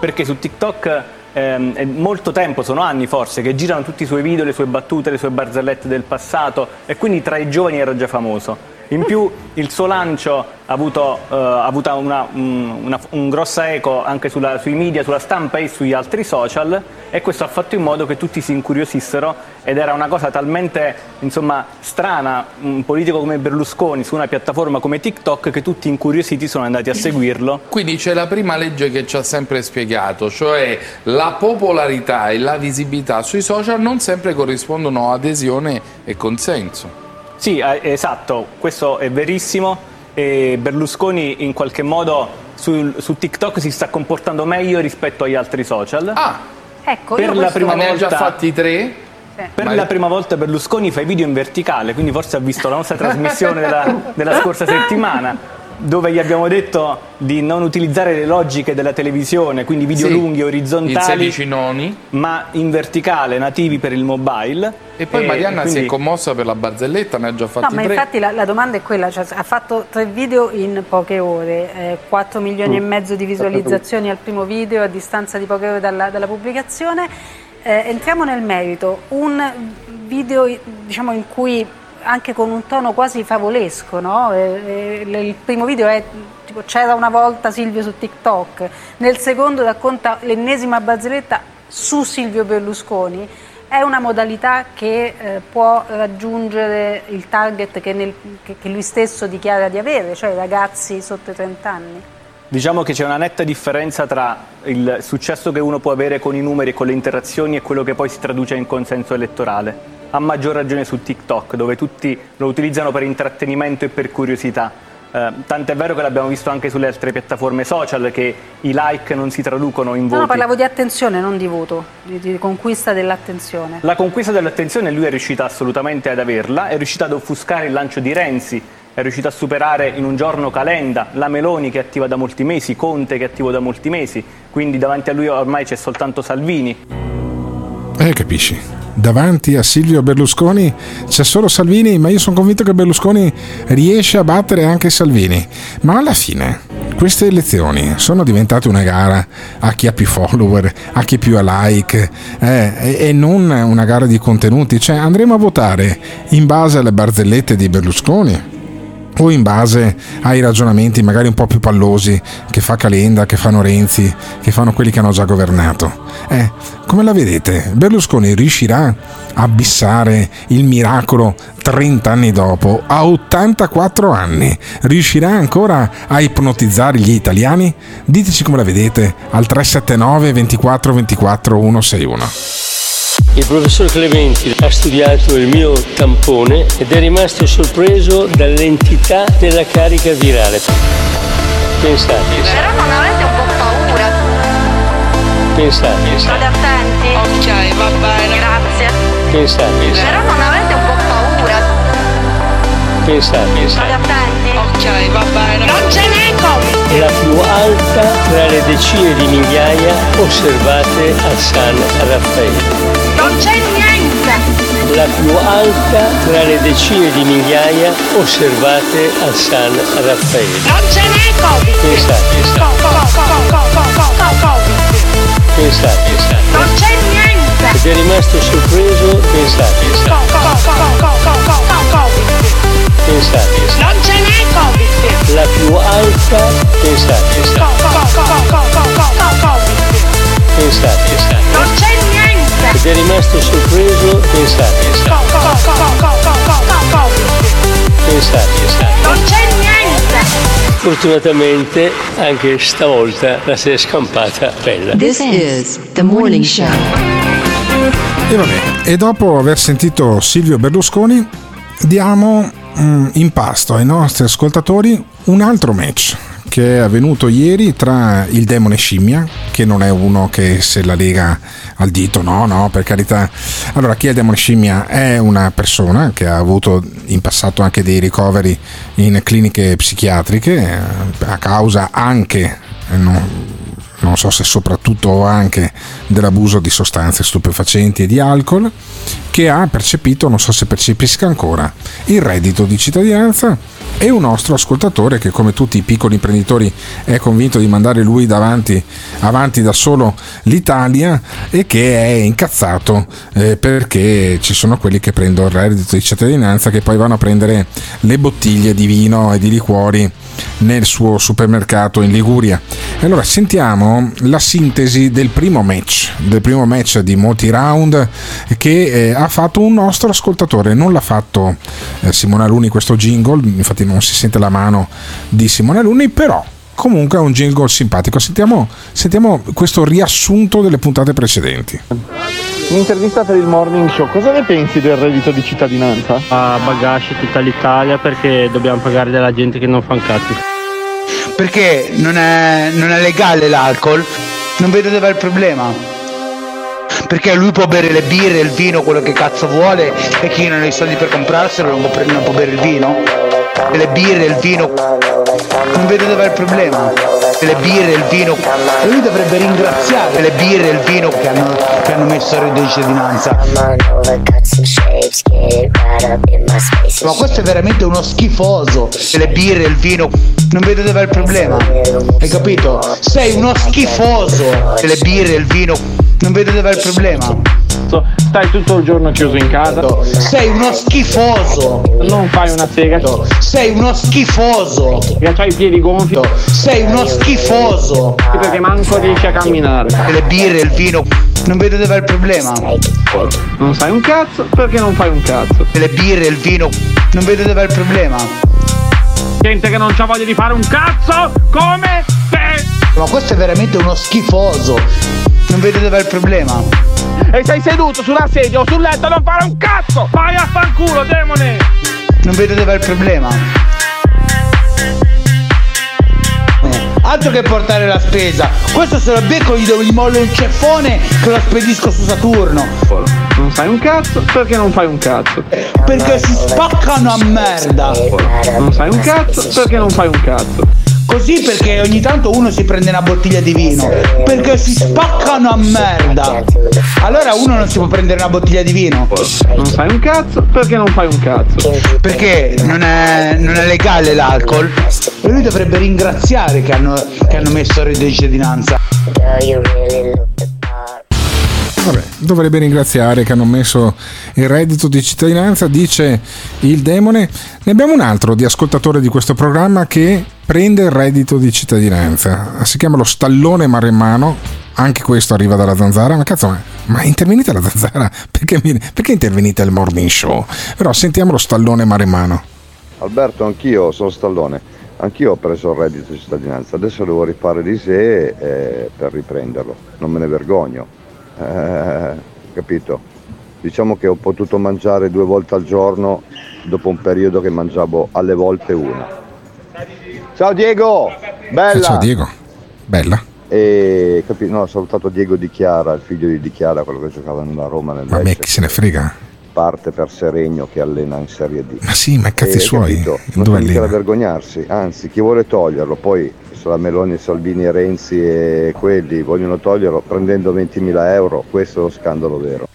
Perché su TikTok ehm, è molto tempo, sono anni forse, che girano tutti i suoi video, le sue battute, le sue barzellette del passato e quindi tra i giovani era già famoso. In più il suo lancio ha avuto, eh, ha avuto una, un, una- un grosso eco anche sulla- sui media, sulla stampa e sugli altri social e questo ha fatto in modo che tutti si incuriosissero ed era una cosa talmente insomma, strana, un politico come Berlusconi su una piattaforma come TikTok che tutti incuriositi sono andati a seguirlo. Quindi c'è la prima legge che ci ha sempre spiegato, cioè la popolarità e la visibilità sui social non sempre corrispondono a adesione e consenso. Sì, eh, esatto, questo è verissimo e Berlusconi in qualche modo su, su TikTok si sta comportando meglio rispetto agli altri social. Ah, Ecco, per io la prima ne ha già volta fatti tre? Per Ma- la prima volta Berlusconi fa i video in verticale, quindi forse ha visto la nostra trasmissione della, della scorsa settimana, dove gli abbiamo detto di non utilizzare le logiche della televisione, quindi video Sì, lunghi, in orizzontali, 16 noni. ma in verticale, nativi per il mobile. E poi Marianna si quindi- è commossa per la barzelletta, ne ha già No, fatti ma tre. infatti la, la domanda è quella, cioè, ha fatto tre video in poche ore, eh, 4 milioni e mezzo di visualizzazioni al primo video a distanza di poche ore dalla, dalla pubblicazione. Eh, entriamo nel merito, un video diciamo, in cui anche con un tono quasi favolesco, no? Eh, eh, il primo video è tipo c'era una volta Silvio su TikTok, nel secondo racconta l'ennesima barzelletta su Silvio Berlusconi. È una modalità che eh, può raggiungere il target che, nel, che, che lui stesso dichiara di avere, cioè i ragazzi sotto i 30 anni. Diciamo che c'è una netta differenza tra il successo che uno può avere con i numeri e con le interazioni e quello che poi si traduce in consenso elettorale. A maggior ragione su TikTok, dove tutti lo utilizzano per intrattenimento e per curiosità. Eh, tant'è vero che l'abbiamo visto anche sulle altre piattaforme social che i like non si traducono in voti. No, no parlavo di attenzione, non di voto, di, di conquista dell'attenzione. La conquista dell'attenzione lui è riuscito assolutamente ad averla, è riuscito ad offuscare il lancio di Renzi, è riuscito a superare in un giorno Calenda, la Meloni che è attiva da molti mesi, Conte che è attivo da molti mesi, quindi davanti a lui ormai c'è soltanto Salvini. Eh, capisci? Davanti a Silvio Berlusconi c'è solo Salvini, ma io sono convinto che Berlusconi riesce a battere anche Salvini. Ma alla fine queste elezioni sono diventate una gara a chi ha più follower, a chi più ha like eh, e, non una gara di contenuti. Cioè andremo a votare in base alle barzellette di Berlusconi o in base ai ragionamenti magari un po' più pallosi che fa Calenda, che fanno Renzi, che fanno quelli che hanno già governato. Eh, come la vedete? Berlusconi riuscirà a bissare il miracolo 30 anni dopo, a 84 anni? Riuscirà ancora a ipnotizzare gli italiani? Diteci come la vedete al 379 24 24 161. Il professor Clementi ha studiato il mio tampone ed è rimasto sorpreso dall'entità della carica virale. Pensate. Però non avete un po' paura. Pensate. State attenti. Ok, va bene. Grazie. Pensate. Però non avete un po' paura. Pensate. State attenti. Ok, va bene. Non ce n'è Covid. È la più alta tra le decine di migliaia osservate a San Raffaele. Non c'è niente. La più alta tra le decine di migliaia osservate a San Raffaele. Non ce n'è Covid. Pensate. Pensate. Non c'è niente. Ed è rimasto sorpreso, pensate. Pensate. Non ce n'è Covid. La più alta, pensate. Pensate. Non c'è niente. Ed è rimasto sorpreso, pensate. Pensate. Non c'è niente. Fortunatamente anche stavolta la si è scampata bella. This is the morning show. E vabbè, e dopo aver sentito Silvio Berlusconi, diamo mm, in pasto ai nostri ascoltatori un altro match che è avvenuto ieri tra il demone scimmia, che non è uno che se la lega al dito, no, no, per carità. Allora, chi è il demone scimmia? È una persona che ha avuto in passato anche dei ricoveri in cliniche psichiatriche eh, a causa anche, no, non so se soprattutto anche dell'abuso di sostanze stupefacenti e di alcol, che ha percepito, non so se percepisca ancora, il reddito di cittadinanza e un nostro ascoltatore che come tutti i piccoli imprenditori è convinto di mandare lui davanti, avanti da solo l'Italia e che è incazzato eh, perché ci sono quelli che prendono il reddito di cittadinanza che poi vanno a prendere le bottiglie di vino e di liquori nel suo supermercato in Liguria. Allora sentiamo la sintesi del primo match, del primo match di molti round che eh, ha fatto un nostro ascoltatore, non l'ha fatto eh, Simone Aluni questo jingle, infatti non si sente la mano di Simone Aluni, però comunque è un jingle simpatico. Sentiamo, sentiamo questo riassunto delle puntate precedenti. Un'intervista per il morning show, cosa ne pensi del reddito di cittadinanza? A bagaglio tutta l'Italia perché dobbiamo pagare della gente che non fa un cazzo. Perché non è, non è legale l'alcol? Non vedo dove è il problema. Perché lui può bere le birre, il vino, quello che cazzo vuole e chi non ha i soldi per comprarselo non può, non può bere il vino? Le birre, il vino. Non vedo dove è il problema. Le birre, il vino. E lui dovrebbe ringraziare le birre e il vino che hanno, che hanno messo il reddito di cittadinanza. Ma questo è veramente uno schifoso. Le birre il vino. Non vedo dove è il problema. Hai capito? Sei uno schifoso. Le birre il vino. Non vedo dove è il problema. stai tutto il giorno chiuso in casa. Sei uno schifoso. Non fai una sega. Sei uno schifoso. Che c'hai i piedi gonfi. Sei uno schifoso. Perché manco riesci a camminare. Le birre, il vino. Non vedo dove è il problema. Non sai un cazzo perché non fai un cazzo. Le birre, il vino. Non vedo dove è il problema. Gente che non c'ha voglia di fare un cazzo come te. Ma questo è veramente uno schifoso. Non vedo dove è il problema. E sei seduto sulla sedia o sul letto non fare un cazzo. Vai a fanculo, demone. Non vedo dove è il problema. Altro che portare la spesa. Questo se lo becco gli, do- gli mollo un ceffone che lo spedisco su Saturno. Non fai un cazzo perché non fai un cazzo. Perché si spaccano a merda. Non fai un cazzo perché non fai un cazzo. Così perché ogni tanto uno si prende una bottiglia di vino. Perché si spaccano a merda. Allora uno non si può prendere una bottiglia di vino. Non fai un cazzo perché non fai un cazzo. Perché non è, non è legale l'alcol. E lui dovrebbe ringraziare che hanno, che hanno messo il reddito di cittadinanza. Vabbè, dovrebbe ringraziare che hanno messo il reddito di cittadinanza, dice il demone. Ne abbiamo un altro di ascoltatore di questo programma che prende il reddito di cittadinanza. Si chiama lo stallone maremmano. Anche questo arriva dalla zanzara. Ma cazzo, ma, intervenite alla zanzara? Perché, perché intervenite al morning show? Però sentiamo lo stallone maremmano. Alberto, anch'io sono Stallone, anch'io ho preso il reddito di cittadinanza, adesso devo rifare di sé eh, per riprenderlo, non me ne vergogno, Eh, capito? Diciamo che ho potuto mangiare due volte al giorno dopo un periodo che mangiavo alle volte una. Ciao Diego, bella! Ciao Diego, bella. E capi- no, ho salutato Diego Di Chiara, il figlio di Di Chiara, quello che giocava nella Roma nel Ma a me chi se ne frega? parte per Seregno che allena in Serie D. Ma sì, ma cazzi Eh, suoi, capito? dove Non c'è mica da vergognarsi, anzi chi vuole toglierlo, poi la Meloni, Salvini e Renzi e quelli vogliono toglierlo prendendo 20.000 euro, questo è lo scandalo vero.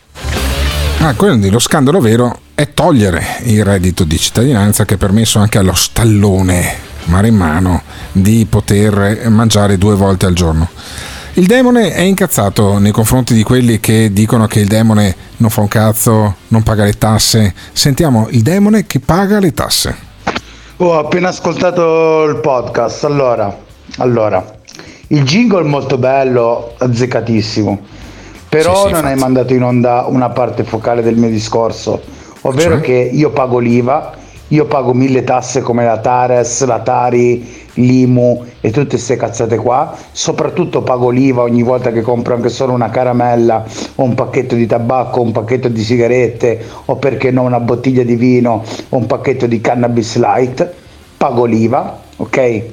Ah, quindi lo scandalo vero è togliere il reddito di cittadinanza che ha permesso anche allo stallone maremmano di poter mangiare due volte al giorno. Il demone è incazzato nei confronti di quelli che dicono che il demone non fa un cazzo, non paga le tasse. Sentiamo il demone che paga le tasse. Oh, ho appena ascoltato il podcast. Allora, allora, il jingle è molto bello, azzeccatissimo. Però Sì, sì, non hai mandato in onda una parte focale del mio discorso, ovvero Cioè? che io pago l'IVA, io pago mille tasse come la Tares, la Tari, l'IMU e tutte queste cazzate qua. Soprattutto pago l'IVA ogni volta che compro anche solo una caramella o un pacchetto di tabacco, un pacchetto di sigarette o perché no una bottiglia di vino o un pacchetto di cannabis light. Pago l'IVA, ok?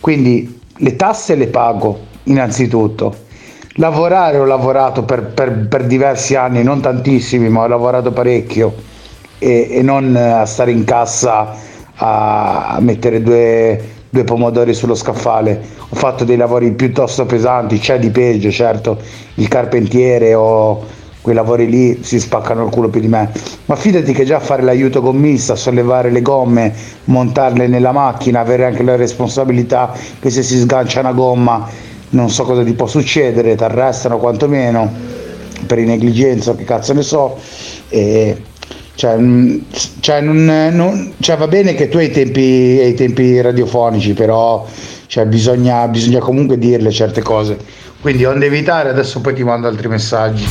Quindi le tasse le pago innanzitutto. Lavorare ho lavorato per, per- per diversi anni, non tantissimi, ma ho lavorato parecchio e, e non eh, a stare in cassa a, mettere due, due pomodori sullo scaffale. Ho fatto dei lavori piuttosto pesanti, c'è di peggio, certo, il carpentiere o quei lavori lì si spaccano il culo più di me. Ma fidati che già fare l'aiuto gommista, sollevare le gomme, montarle nella macchina, avere anche la responsabilità che se si sgancia una gomma non so cosa ti può succedere, ti arrestano quantomeno per negligenza, che cazzo ne so. E, cioè, mm, cioè, non- non- cioè, va bene che tu hai i tempi, hai tempi radiofonici, però cioè, bisogna, bisogna comunque dirle certe cose. Quindi onde evitare, adesso poi ti mando altri messaggi.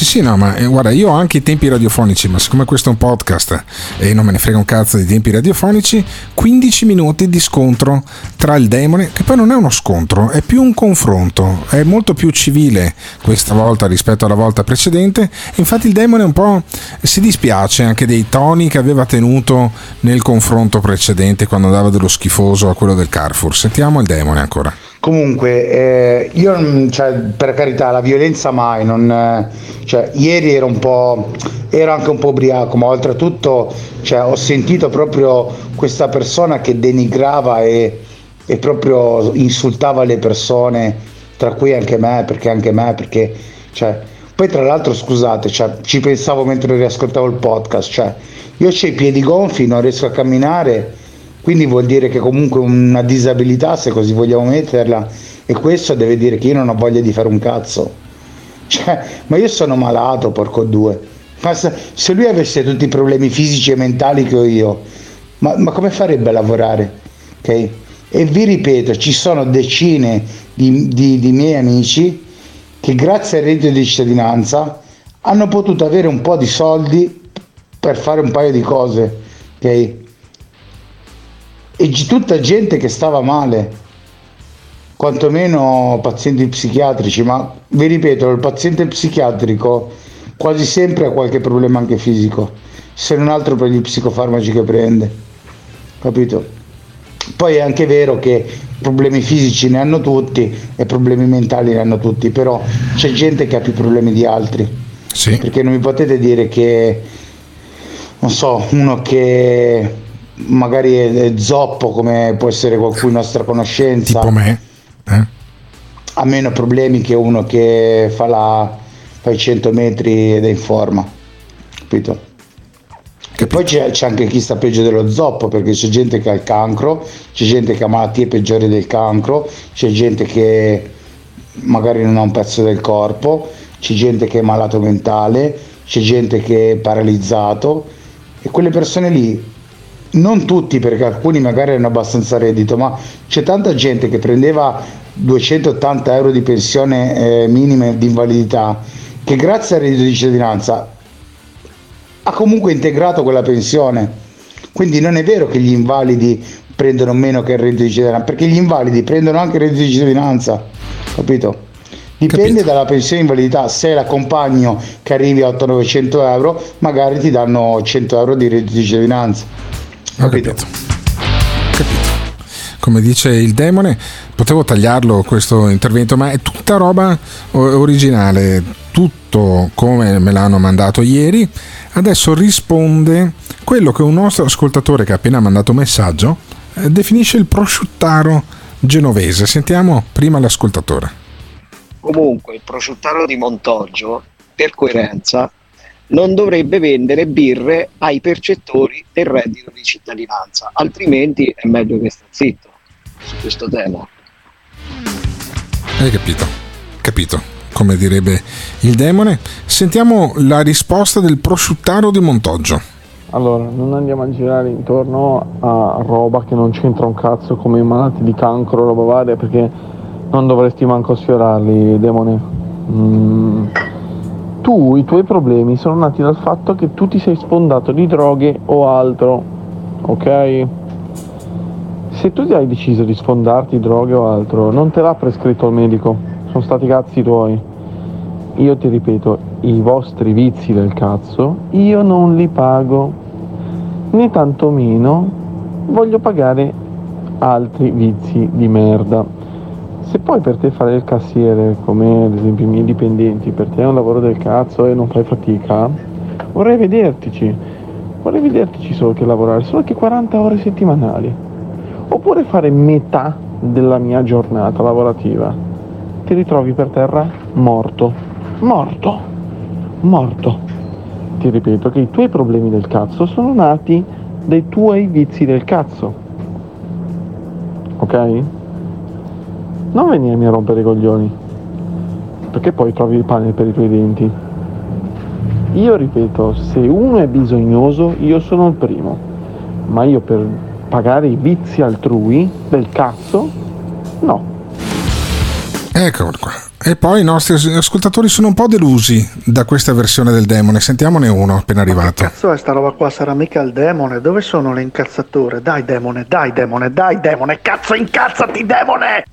Sì, sì, no, ma eh, guarda, io ho anche i tempi radiofonici, ma siccome questo è un podcast e non me ne frega un cazzo di tempi radiofonici, 15 minuti di scontro tra il demone, che poi non è uno scontro, è più un confronto, è molto più civile questa volta rispetto alla volta precedente. Infatti il demone un po' si dispiace anche dei toni che aveva tenuto nel confronto precedente quando andava dello schifoso a quello del Carrefour. Sentiamo il demone ancora. Comunque, eh, io cioè, per carità, la violenza mai, non, eh, cioè, ieri ero un po', ero anche un po' ubriaco, ma oltretutto cioè, ho sentito proprio questa persona che denigrava e, e proprio insultava le persone, tra cui anche me, perché anche me, perché cioè, poi tra l'altro scusate, cioè, ci pensavo mentre riascoltavo il podcast, cioè, io ho i piedi gonfi, non riesco a camminare, quindi vuol dire che comunque una disabilità, se così vogliamo metterla, e questo deve dire che io non ho voglia di fare un cazzo. Cioè, ma io sono malato, porco due. Ma se, lui avesse tutti i problemi fisici e mentali che ho io, ma, ma come farebbe a lavorare? Ok? E vi ripeto, ci sono decine di, di, di miei amici che grazie al reddito di cittadinanza hanno potuto avere un po' di soldi per fare un paio di cose, ok? E g- tutta gente che stava male, quantomeno pazienti psichiatrici, ma vi ripeto, il paziente psichiatrico quasi sempre ha qualche problema anche fisico, se non altro per gli psicofarmaci che prende, capito? Poi è anche vero che problemi fisici ne hanno tutti e problemi mentali ne hanno tutti, però c'è gente che ha più problemi di altri. Sì. Perché non mi potete dire che, non so, uno che magari è zoppo come può essere qualcuno in nostra conoscenza. Tipo me. Eh? Ha meno problemi che uno che fa, la, fa i 100 metri ed è in forma. Capito? E poi c'è, c'è anche chi sta peggio dello zoppo perché c'è gente che ha il cancro, c'è gente che ha malattie peggiori del cancro, c'è gente che magari non ha un pezzo del corpo, c'è gente che è malato mentale, c'è gente che è paralizzato e quelle persone lì, non tutti perché alcuni magari hanno abbastanza reddito, ma c'è tanta gente che prendeva 280 euro di pensione eh, minime di invalidità che grazie al reddito di cittadinanza ha comunque integrato quella pensione. Quindi non è vero che gli invalidi prendono meno che il reddito di cittadinanza, perché gli invalidi prendono anche il reddito di cittadinanza, capito? Dipende capito. dalla pensione di invalidità, se l'accompagno che arrivi a 800-900 euro, magari ti danno 100 euro di reddito di cittadinanza. Capito? capito. capito. Come dice il demone, potevo tagliarlo questo intervento, ma è tutta roba originale, tutto come me l'hanno mandato ieri adesso risponde quello che un nostro ascoltatore che ha appena mandato messaggio eh, definisce il prosciuttaro genovese. Sentiamo prima l'ascoltatore. Comunque il prosciuttaro di Montoggio, per coerenza, non dovrebbe vendere birre ai percettori del reddito di cittadinanza, altrimenti è meglio che sta zitto su questo tema. Hai capito? Capito come direbbe il demone. Sentiamo la risposta del prosciuttaro di Montoggio. Allora, non andiamo a girare intorno a roba che non c'entra un cazzo come i malati di cancro, roba varia, perché non dovresti manco sfiorarli, demone. Mm. Tu, i tuoi problemi sono nati dal fatto che tu ti sei sfondato di droghe o altro, ok? Se tu ti hai deciso di sfondarti droghe o altro, non te l'ha prescritto il medico, sono stati cazzi tuoi. Io ti ripeto, i vostri vizi del cazzo, io non li pago, né tantomeno voglio pagare altri vizi di merda. Se poi per te fare il cassiere, come ad esempio i miei dipendenti, per te è un lavoro del cazzo e non fai fatica, vorrei vedertici. Vorrei vedertici solo che lavorare, solo che 40 ore settimanali. Oppure fare metà della mia giornata lavorativa ti ritrovi per terra morto. Morto. Morto. Ti ripeto che i tuoi problemi del cazzo sono nati dai tuoi vizi del cazzo. Ok? Non venirmi a rompere i coglioni. Perché poi trovi il pane per i tuoi denti. Io ripeto, se uno è bisognoso, io sono il primo. Ma io per pagare i vizi altrui del cazzo, no. Eccolo qua. E poi i nostri ascoltatori sono un po' delusi da questa versione del demone. Sentiamone uno appena arrivato. Ma che cazzo è sta roba qua? Sarà mica il demone? Dove sono le incazzature? Dai demone, dai demone, dai demone, cazzo incazzati demone!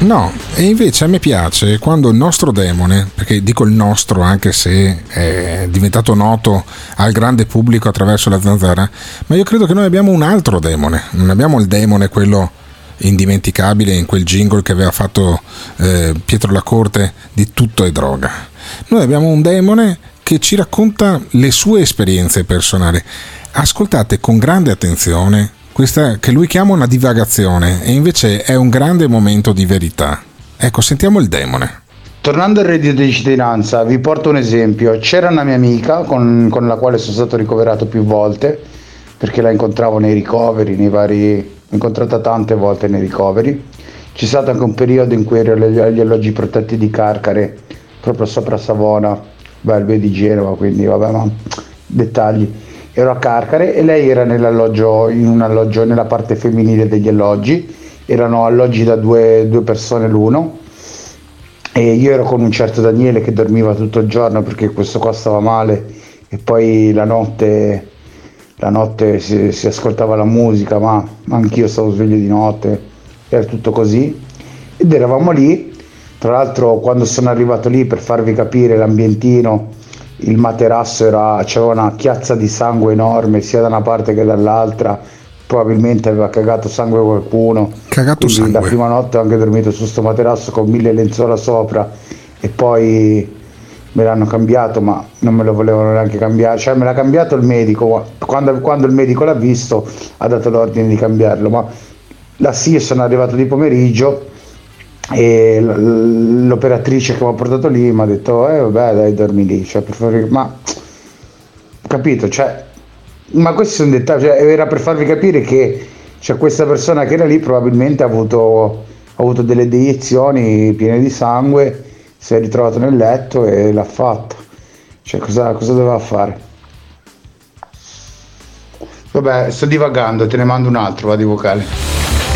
No, e invece a me piace quando il nostro demone, perché dico il nostro anche se è diventato noto al grande pubblico attraverso la zanzara, ma io credo che noi abbiamo un altro demone, non abbiamo il demone quello indimenticabile in quel jingle che aveva fatto eh, Pietro La Corte di Tutto è droga. Noi abbiamo un demone che ci racconta le sue esperienze personali. Ascoltate con grande attenzione questa che lui chiama una divagazione e invece è un grande momento di verità. Ecco, sentiamo il demone. Tornando al reddito di cittadinanza, vi porto un esempio. C'era una mia amica con, con la quale sono stato ricoverato più volte, perché la incontravo nei ricoveri, nei vari incontrata tante volte nei ricoveri. C'è stato anche un periodo in cui ero agli alloggi protetti di Carcare proprio sopra Savona, beh, lui di Genova, quindi vabbè, ma dettagli. Ero a Carcare e lei era nell'alloggio, in un alloggio nella parte femminile degli alloggi, erano alloggi da due, due persone l'uno. E io ero con un certo Daniele che dormiva tutto il giorno perché questo qua stava male. E poi la notte, la notte si, si ascoltava la musica, ma anch'io stavo sveglio di notte, era tutto così. Ed eravamo lì, tra l'altro quando sono arrivato lì per farvi capire l'ambientino, il materasso era, c'era una chiazza di sangue enorme sia da una parte che dall'altra, probabilmente aveva cagato sangue qualcuno. Cagato Quindi sangue. La prima notte ho anche dormito su sto materasso con mille lenzuola sopra e poi me l'hanno cambiato, ma non me lo volevano neanche cambiare, cioè me l'ha cambiato il medico, quando, quando il medico l'ha visto ha dato l'ordine di cambiarlo, ma la SIE sono arrivato di pomeriggio e l'operatrice che mi ha portato lì mi ha detto eh vabbè dai dormi lì cioè, per farvi- ma capito cioè ma questi sono dettagli cioè, era per farvi capire che cioè, questa persona che era lì probabilmente ha avuto, ha avuto delle deiezioni piene di sangue si è ritrovato nel letto e l'ha fatta. Cioè cosa, cosa doveva fare? Vabbè sto divagando te ne mando un altro va di vocale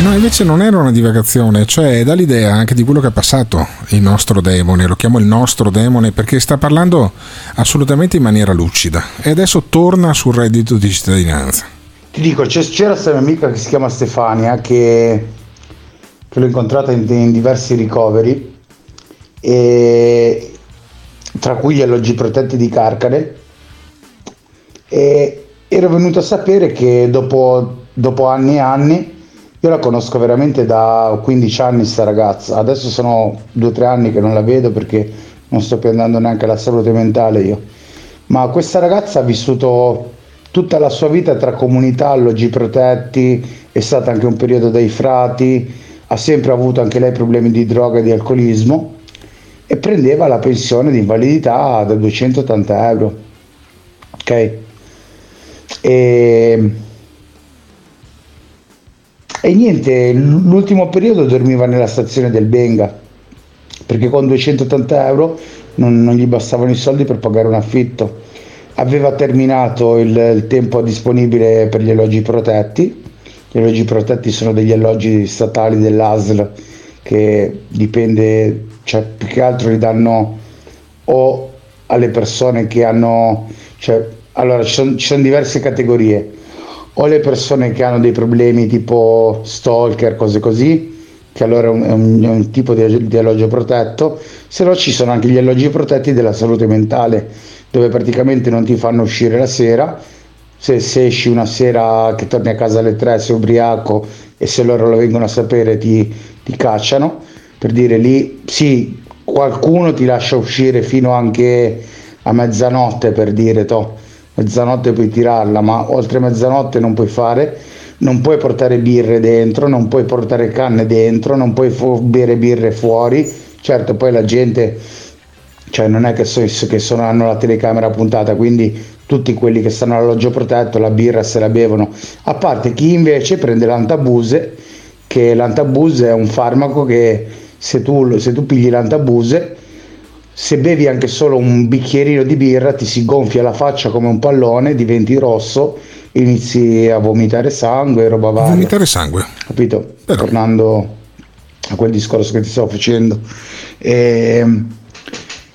No, invece non era una divagazione, cioè dà l'idea anche di quello che è passato il nostro demone, lo chiamo il nostro demone perché sta parlando assolutamente in maniera lucida e adesso torna sul reddito di cittadinanza. Ti dico, c'era questa mia amica che si chiama Stefania che, che l'ho incontrata in, in diversi ricoveri, e, tra cui gli alloggi protetti di Carcare, e ero venuto a sapere che dopo, dopo anni e anni, io la conosco veramente da 15 anni sta ragazza, adesso sono 2-3 anni che non la vedo perché non sto più andando neanche alla salute mentale io, ma questa ragazza ha vissuto tutta la sua vita tra comunità, alloggi protetti, è stata anche un periodo dai frati, ha sempre avuto anche lei problemi di droga e di alcolismo e prendeva la pensione di invalidità da 280 euro. Ok? E, e niente, l'ultimo periodo dormiva nella stazione del Benga perché con 280 euro non, non gli bastavano i soldi per pagare un affitto. Aveva terminato il, il tempo disponibile per gli alloggi protetti. Gli alloggi protetti sono degli alloggi statali dell'ASL che dipende, cioè più che altro li danno o alle persone che hanno, cioè, allora ci sono, ci sono diverse categorie, o le persone che hanno dei problemi tipo stalker, cose così, che allora è un, è un- è un tipo di, di alloggio protetto, se no ci sono anche gli alloggi protetti della salute mentale, dove praticamente non ti fanno uscire la sera, se, se esci una sera che torni a casa alle 3 sei ubriaco e se loro lo vengono a sapere ti, ti cacciano, per dire lì sì, qualcuno ti lascia uscire fino anche a mezzanotte per dire to, mezzanotte puoi tirarla, ma oltre mezzanotte non puoi fare, non puoi portare birre dentro, non puoi portare canne dentro, non puoi fu- bere birre fuori, certo poi la gente cioè non è che, so- che sono- hanno la telecamera puntata, quindi tutti quelli che stanno all'alloggio protetto la birra se la bevono, a parte chi invece prende l'antabuse, che l'antabuse è un farmaco che se tu, se tu pigli l'antabuse, se bevi anche solo un bicchierino di birra ti si gonfia la faccia come un pallone, diventi rosso, inizi a vomitare sangue, roba varia. Vomitare sangue. Capito? Tornando a quel discorso che ti stavo facendo. E,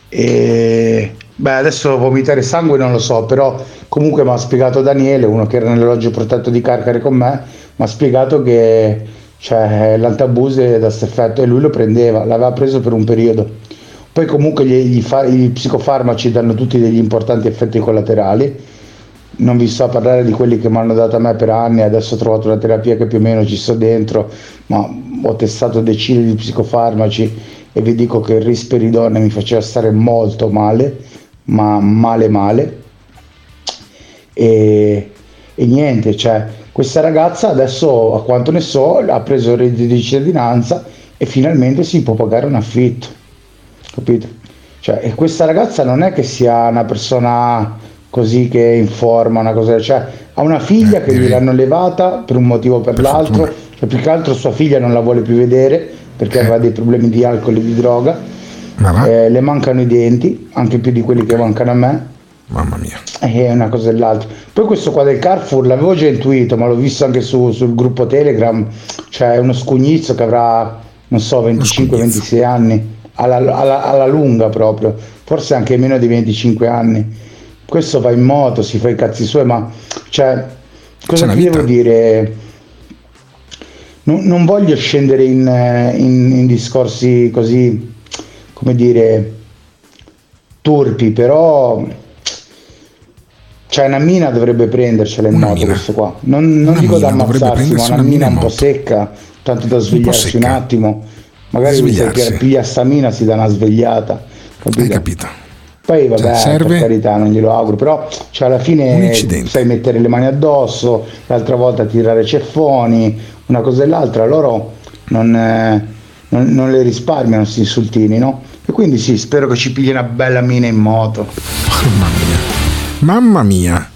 e- beh, adesso vomitare sangue non lo so, però comunque mi ha spiegato Daniele, uno che era nell'elogio protetto di Carcare con me, mi ha spiegato che cioè, l'antabuse da questo effetto e lui lo prendeva, l'aveva preso per un periodo. Poi comunque gli, gli fa- i psicofarmaci danno tutti degli importanti effetti collaterali. Non vi sto a parlare di quelli che mi hanno dato a me per anni, adesso ho trovato una terapia che più o meno ci sto dentro, ma ho testato decine di psicofarmaci e vi dico che il risperidone mi faceva stare molto male, ma male male. E, e niente, cioè, questa ragazza adesso, a quanto ne so, ha preso il reddito di cittadinanza e finalmente si può pagare un affitto capito? Cioè, e questa ragazza non è che sia una persona così che informa, una cosa, cioè ha una figlia che gliel'hanno levata per un motivo o per l'altro, cioè più che altro sua figlia non la vuole più vedere perché aveva dei problemi di alcol e di droga eh, le mancano i denti, anche più di quelli che mancano a me. Mamma mia. E una cosa e l'altra. Poi questo qua del Carrefour l'avevo già intuito, ma l'ho visto anche su, sul gruppo Telegram. C'è uno scugnizzo che avrà, non so, 25-26 anni, alla, alla, alla lunga proprio, forse anche meno di 25 anni. Questo va in moto, si fa i cazzi suoi, ma cioè, cosa ti devo dire? Non, non voglio scendere in, in, in discorsi così, come dire, turpi, però cioè una mina dovrebbe prendercela in Una moto mina. questo qua. Non, non dico da ammazzarsi, ma una mina mina in un po' secca, tanto da svegliarsi un secca. attimo. Magari Svegliarsi. se piglia sta mina si dà una svegliata. Capito? Hai capito? Poi vabbè, Cioè, serve- per carità, non glielo auguro, però cioè, alla fine sai mettere le mani addosso, l'altra volta tirare ceffoni, una cosa e l'altra, loro non, eh, non- non le risparmiano questi insultini, no? E quindi sì, spero che ci pigli una bella mina in moto. Mamma mia, mamma mia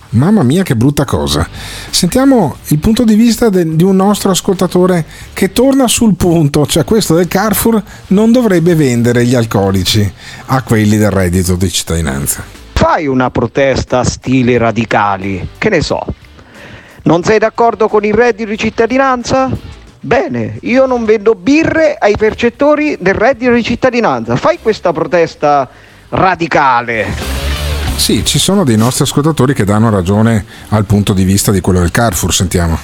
che brutta cosa. Sentiamo il punto di vista de- di un nostro ascoltatore che torna sul punto, cioè questo del Carrefour non dovrebbe vendere gli alcolici a quelli del reddito di cittadinanza. Fai una protesta stile radicali, che ne so. Non sei d'accordo con il reddito di cittadinanza? Bene, io non vendo birre ai percettori del reddito di cittadinanza. Fai questa protesta radicale. Sì, ci sono dei nostri ascoltatori che danno ragione al punto di vista di quello del Carrefour, sentiamo.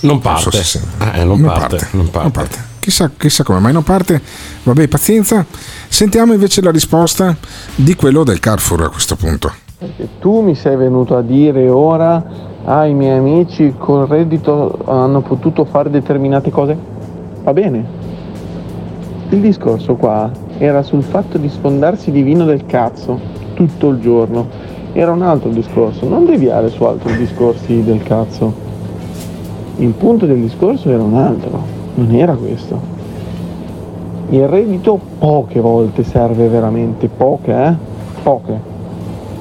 Non parte. so se Eh, non, parte, non parte. Chissà, chissà come mai non parte. Vabbè, pazienza. Sentiamo invece la risposta di quello del Carrefour a questo punto. Tu mi sei venuto a dire ora, ah, i miei amici col reddito hanno potuto fare determinate cose? Va bene. Il discorso qua era sul fatto di sfondarsi di vino del cazzo tutto il giorno. Era un altro discorso, non deviare su altri discorsi del cazzo. Il punto del discorso era un altro, non era questo. Il reddito poche volte serve veramente, poche, eh? Poche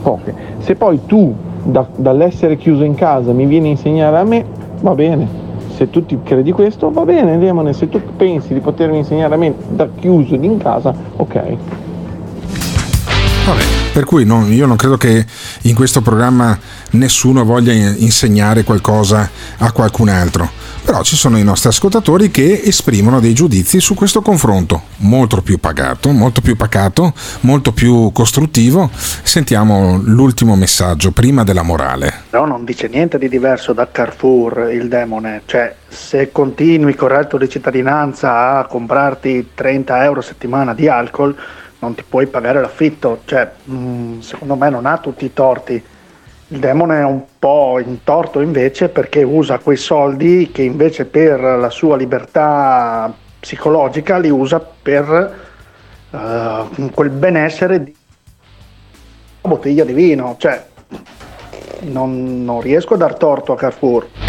poche. Se poi tu da- dall'essere chiuso in casa mi vieni a insegnare a me, va bene. Se tu ti credi questo, va bene, Demone. Se tu pensi di potermi insegnare a me da chiuso in casa, ok. Vabbè, per cui non- io non credo che in questo programma nessuno voglia in- insegnare qualcosa a qualcun altro. Però ci sono i nostri ascoltatori che esprimono dei giudizi su questo confronto, molto più pagato, molto più pacato, molto più costruttivo. Sentiamo l'ultimo messaggio prima della morale. Però non dice niente di diverso da Carrefour il demone, cioè se continui con reddito di cittadinanza a comprarti 30 euro a settimana di alcol non ti puoi pagare l'affitto, cioè mh, secondo me non ha tutti i torti. Il demone è un po' in torto invece perché usa quei soldi che invece per la sua libertà psicologica li usa per eh, quel benessere di una bottiglia di vino, cioè non, non riesco a dar torto a Carrefour.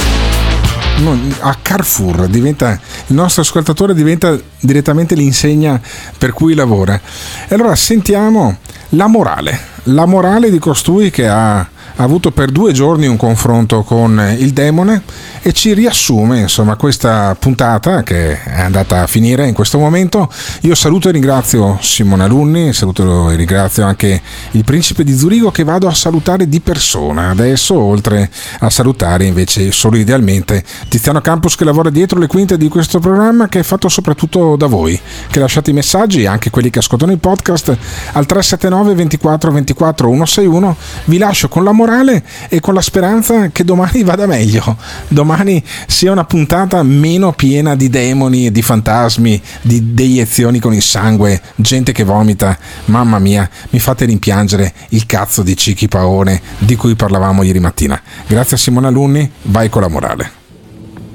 A Carrefour diventa il nostro ascoltatore diventa direttamente l'insegna per cui lavora. E allora sentiamo la morale, la morale di costui che ha ha avuto per due giorni un confronto con il demone e ci riassume insomma questa puntata che è andata a finire in questo momento. Io saluto e ringrazio Simone Alunni, saluto e ringrazio anche il principe di Zurigo che vado a salutare di persona adesso, oltre a salutare invece solo idealmente Tiziano Campos che lavora dietro le quinte di questo programma che è fatto soprattutto da voi, che lasciate i messaggi, anche quelli che ascoltano il podcast, al 379 24 24 161. Vi lascio con la morale e con la speranza che domani vada meglio. Domani sia una puntata meno piena di demoni di fantasmi, di deiezioni con il sangue, gente che vomita. Mamma mia, mi fate rimpiangere il cazzo di Cicchi Paone di cui parlavamo ieri mattina. Grazie a Simone Alunni, vai con la morale.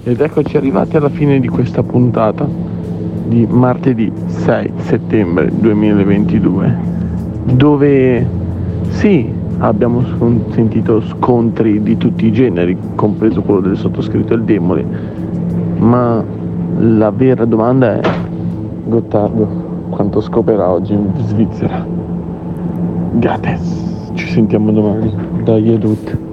Ed eccoci arrivati alla fine di questa puntata di martedì 6 settembre 2022, dove sì, abbiamo sentito scontri di tutti i generi, compreso quello del sottoscritto e il demone, ma la vera domanda è, Gottardo, quanto scoperà oggi in Svizzera? Gates, ci sentiamo domani, dai Edut.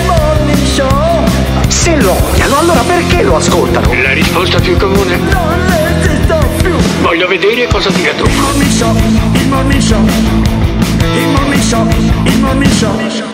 Se lo odiano, allora perché lo ascoltano? La risposta più comune. Non esisto più. Voglio vedere cosa dirà tu. Il mommy show, il mommy show, il mommy show, il mommy show.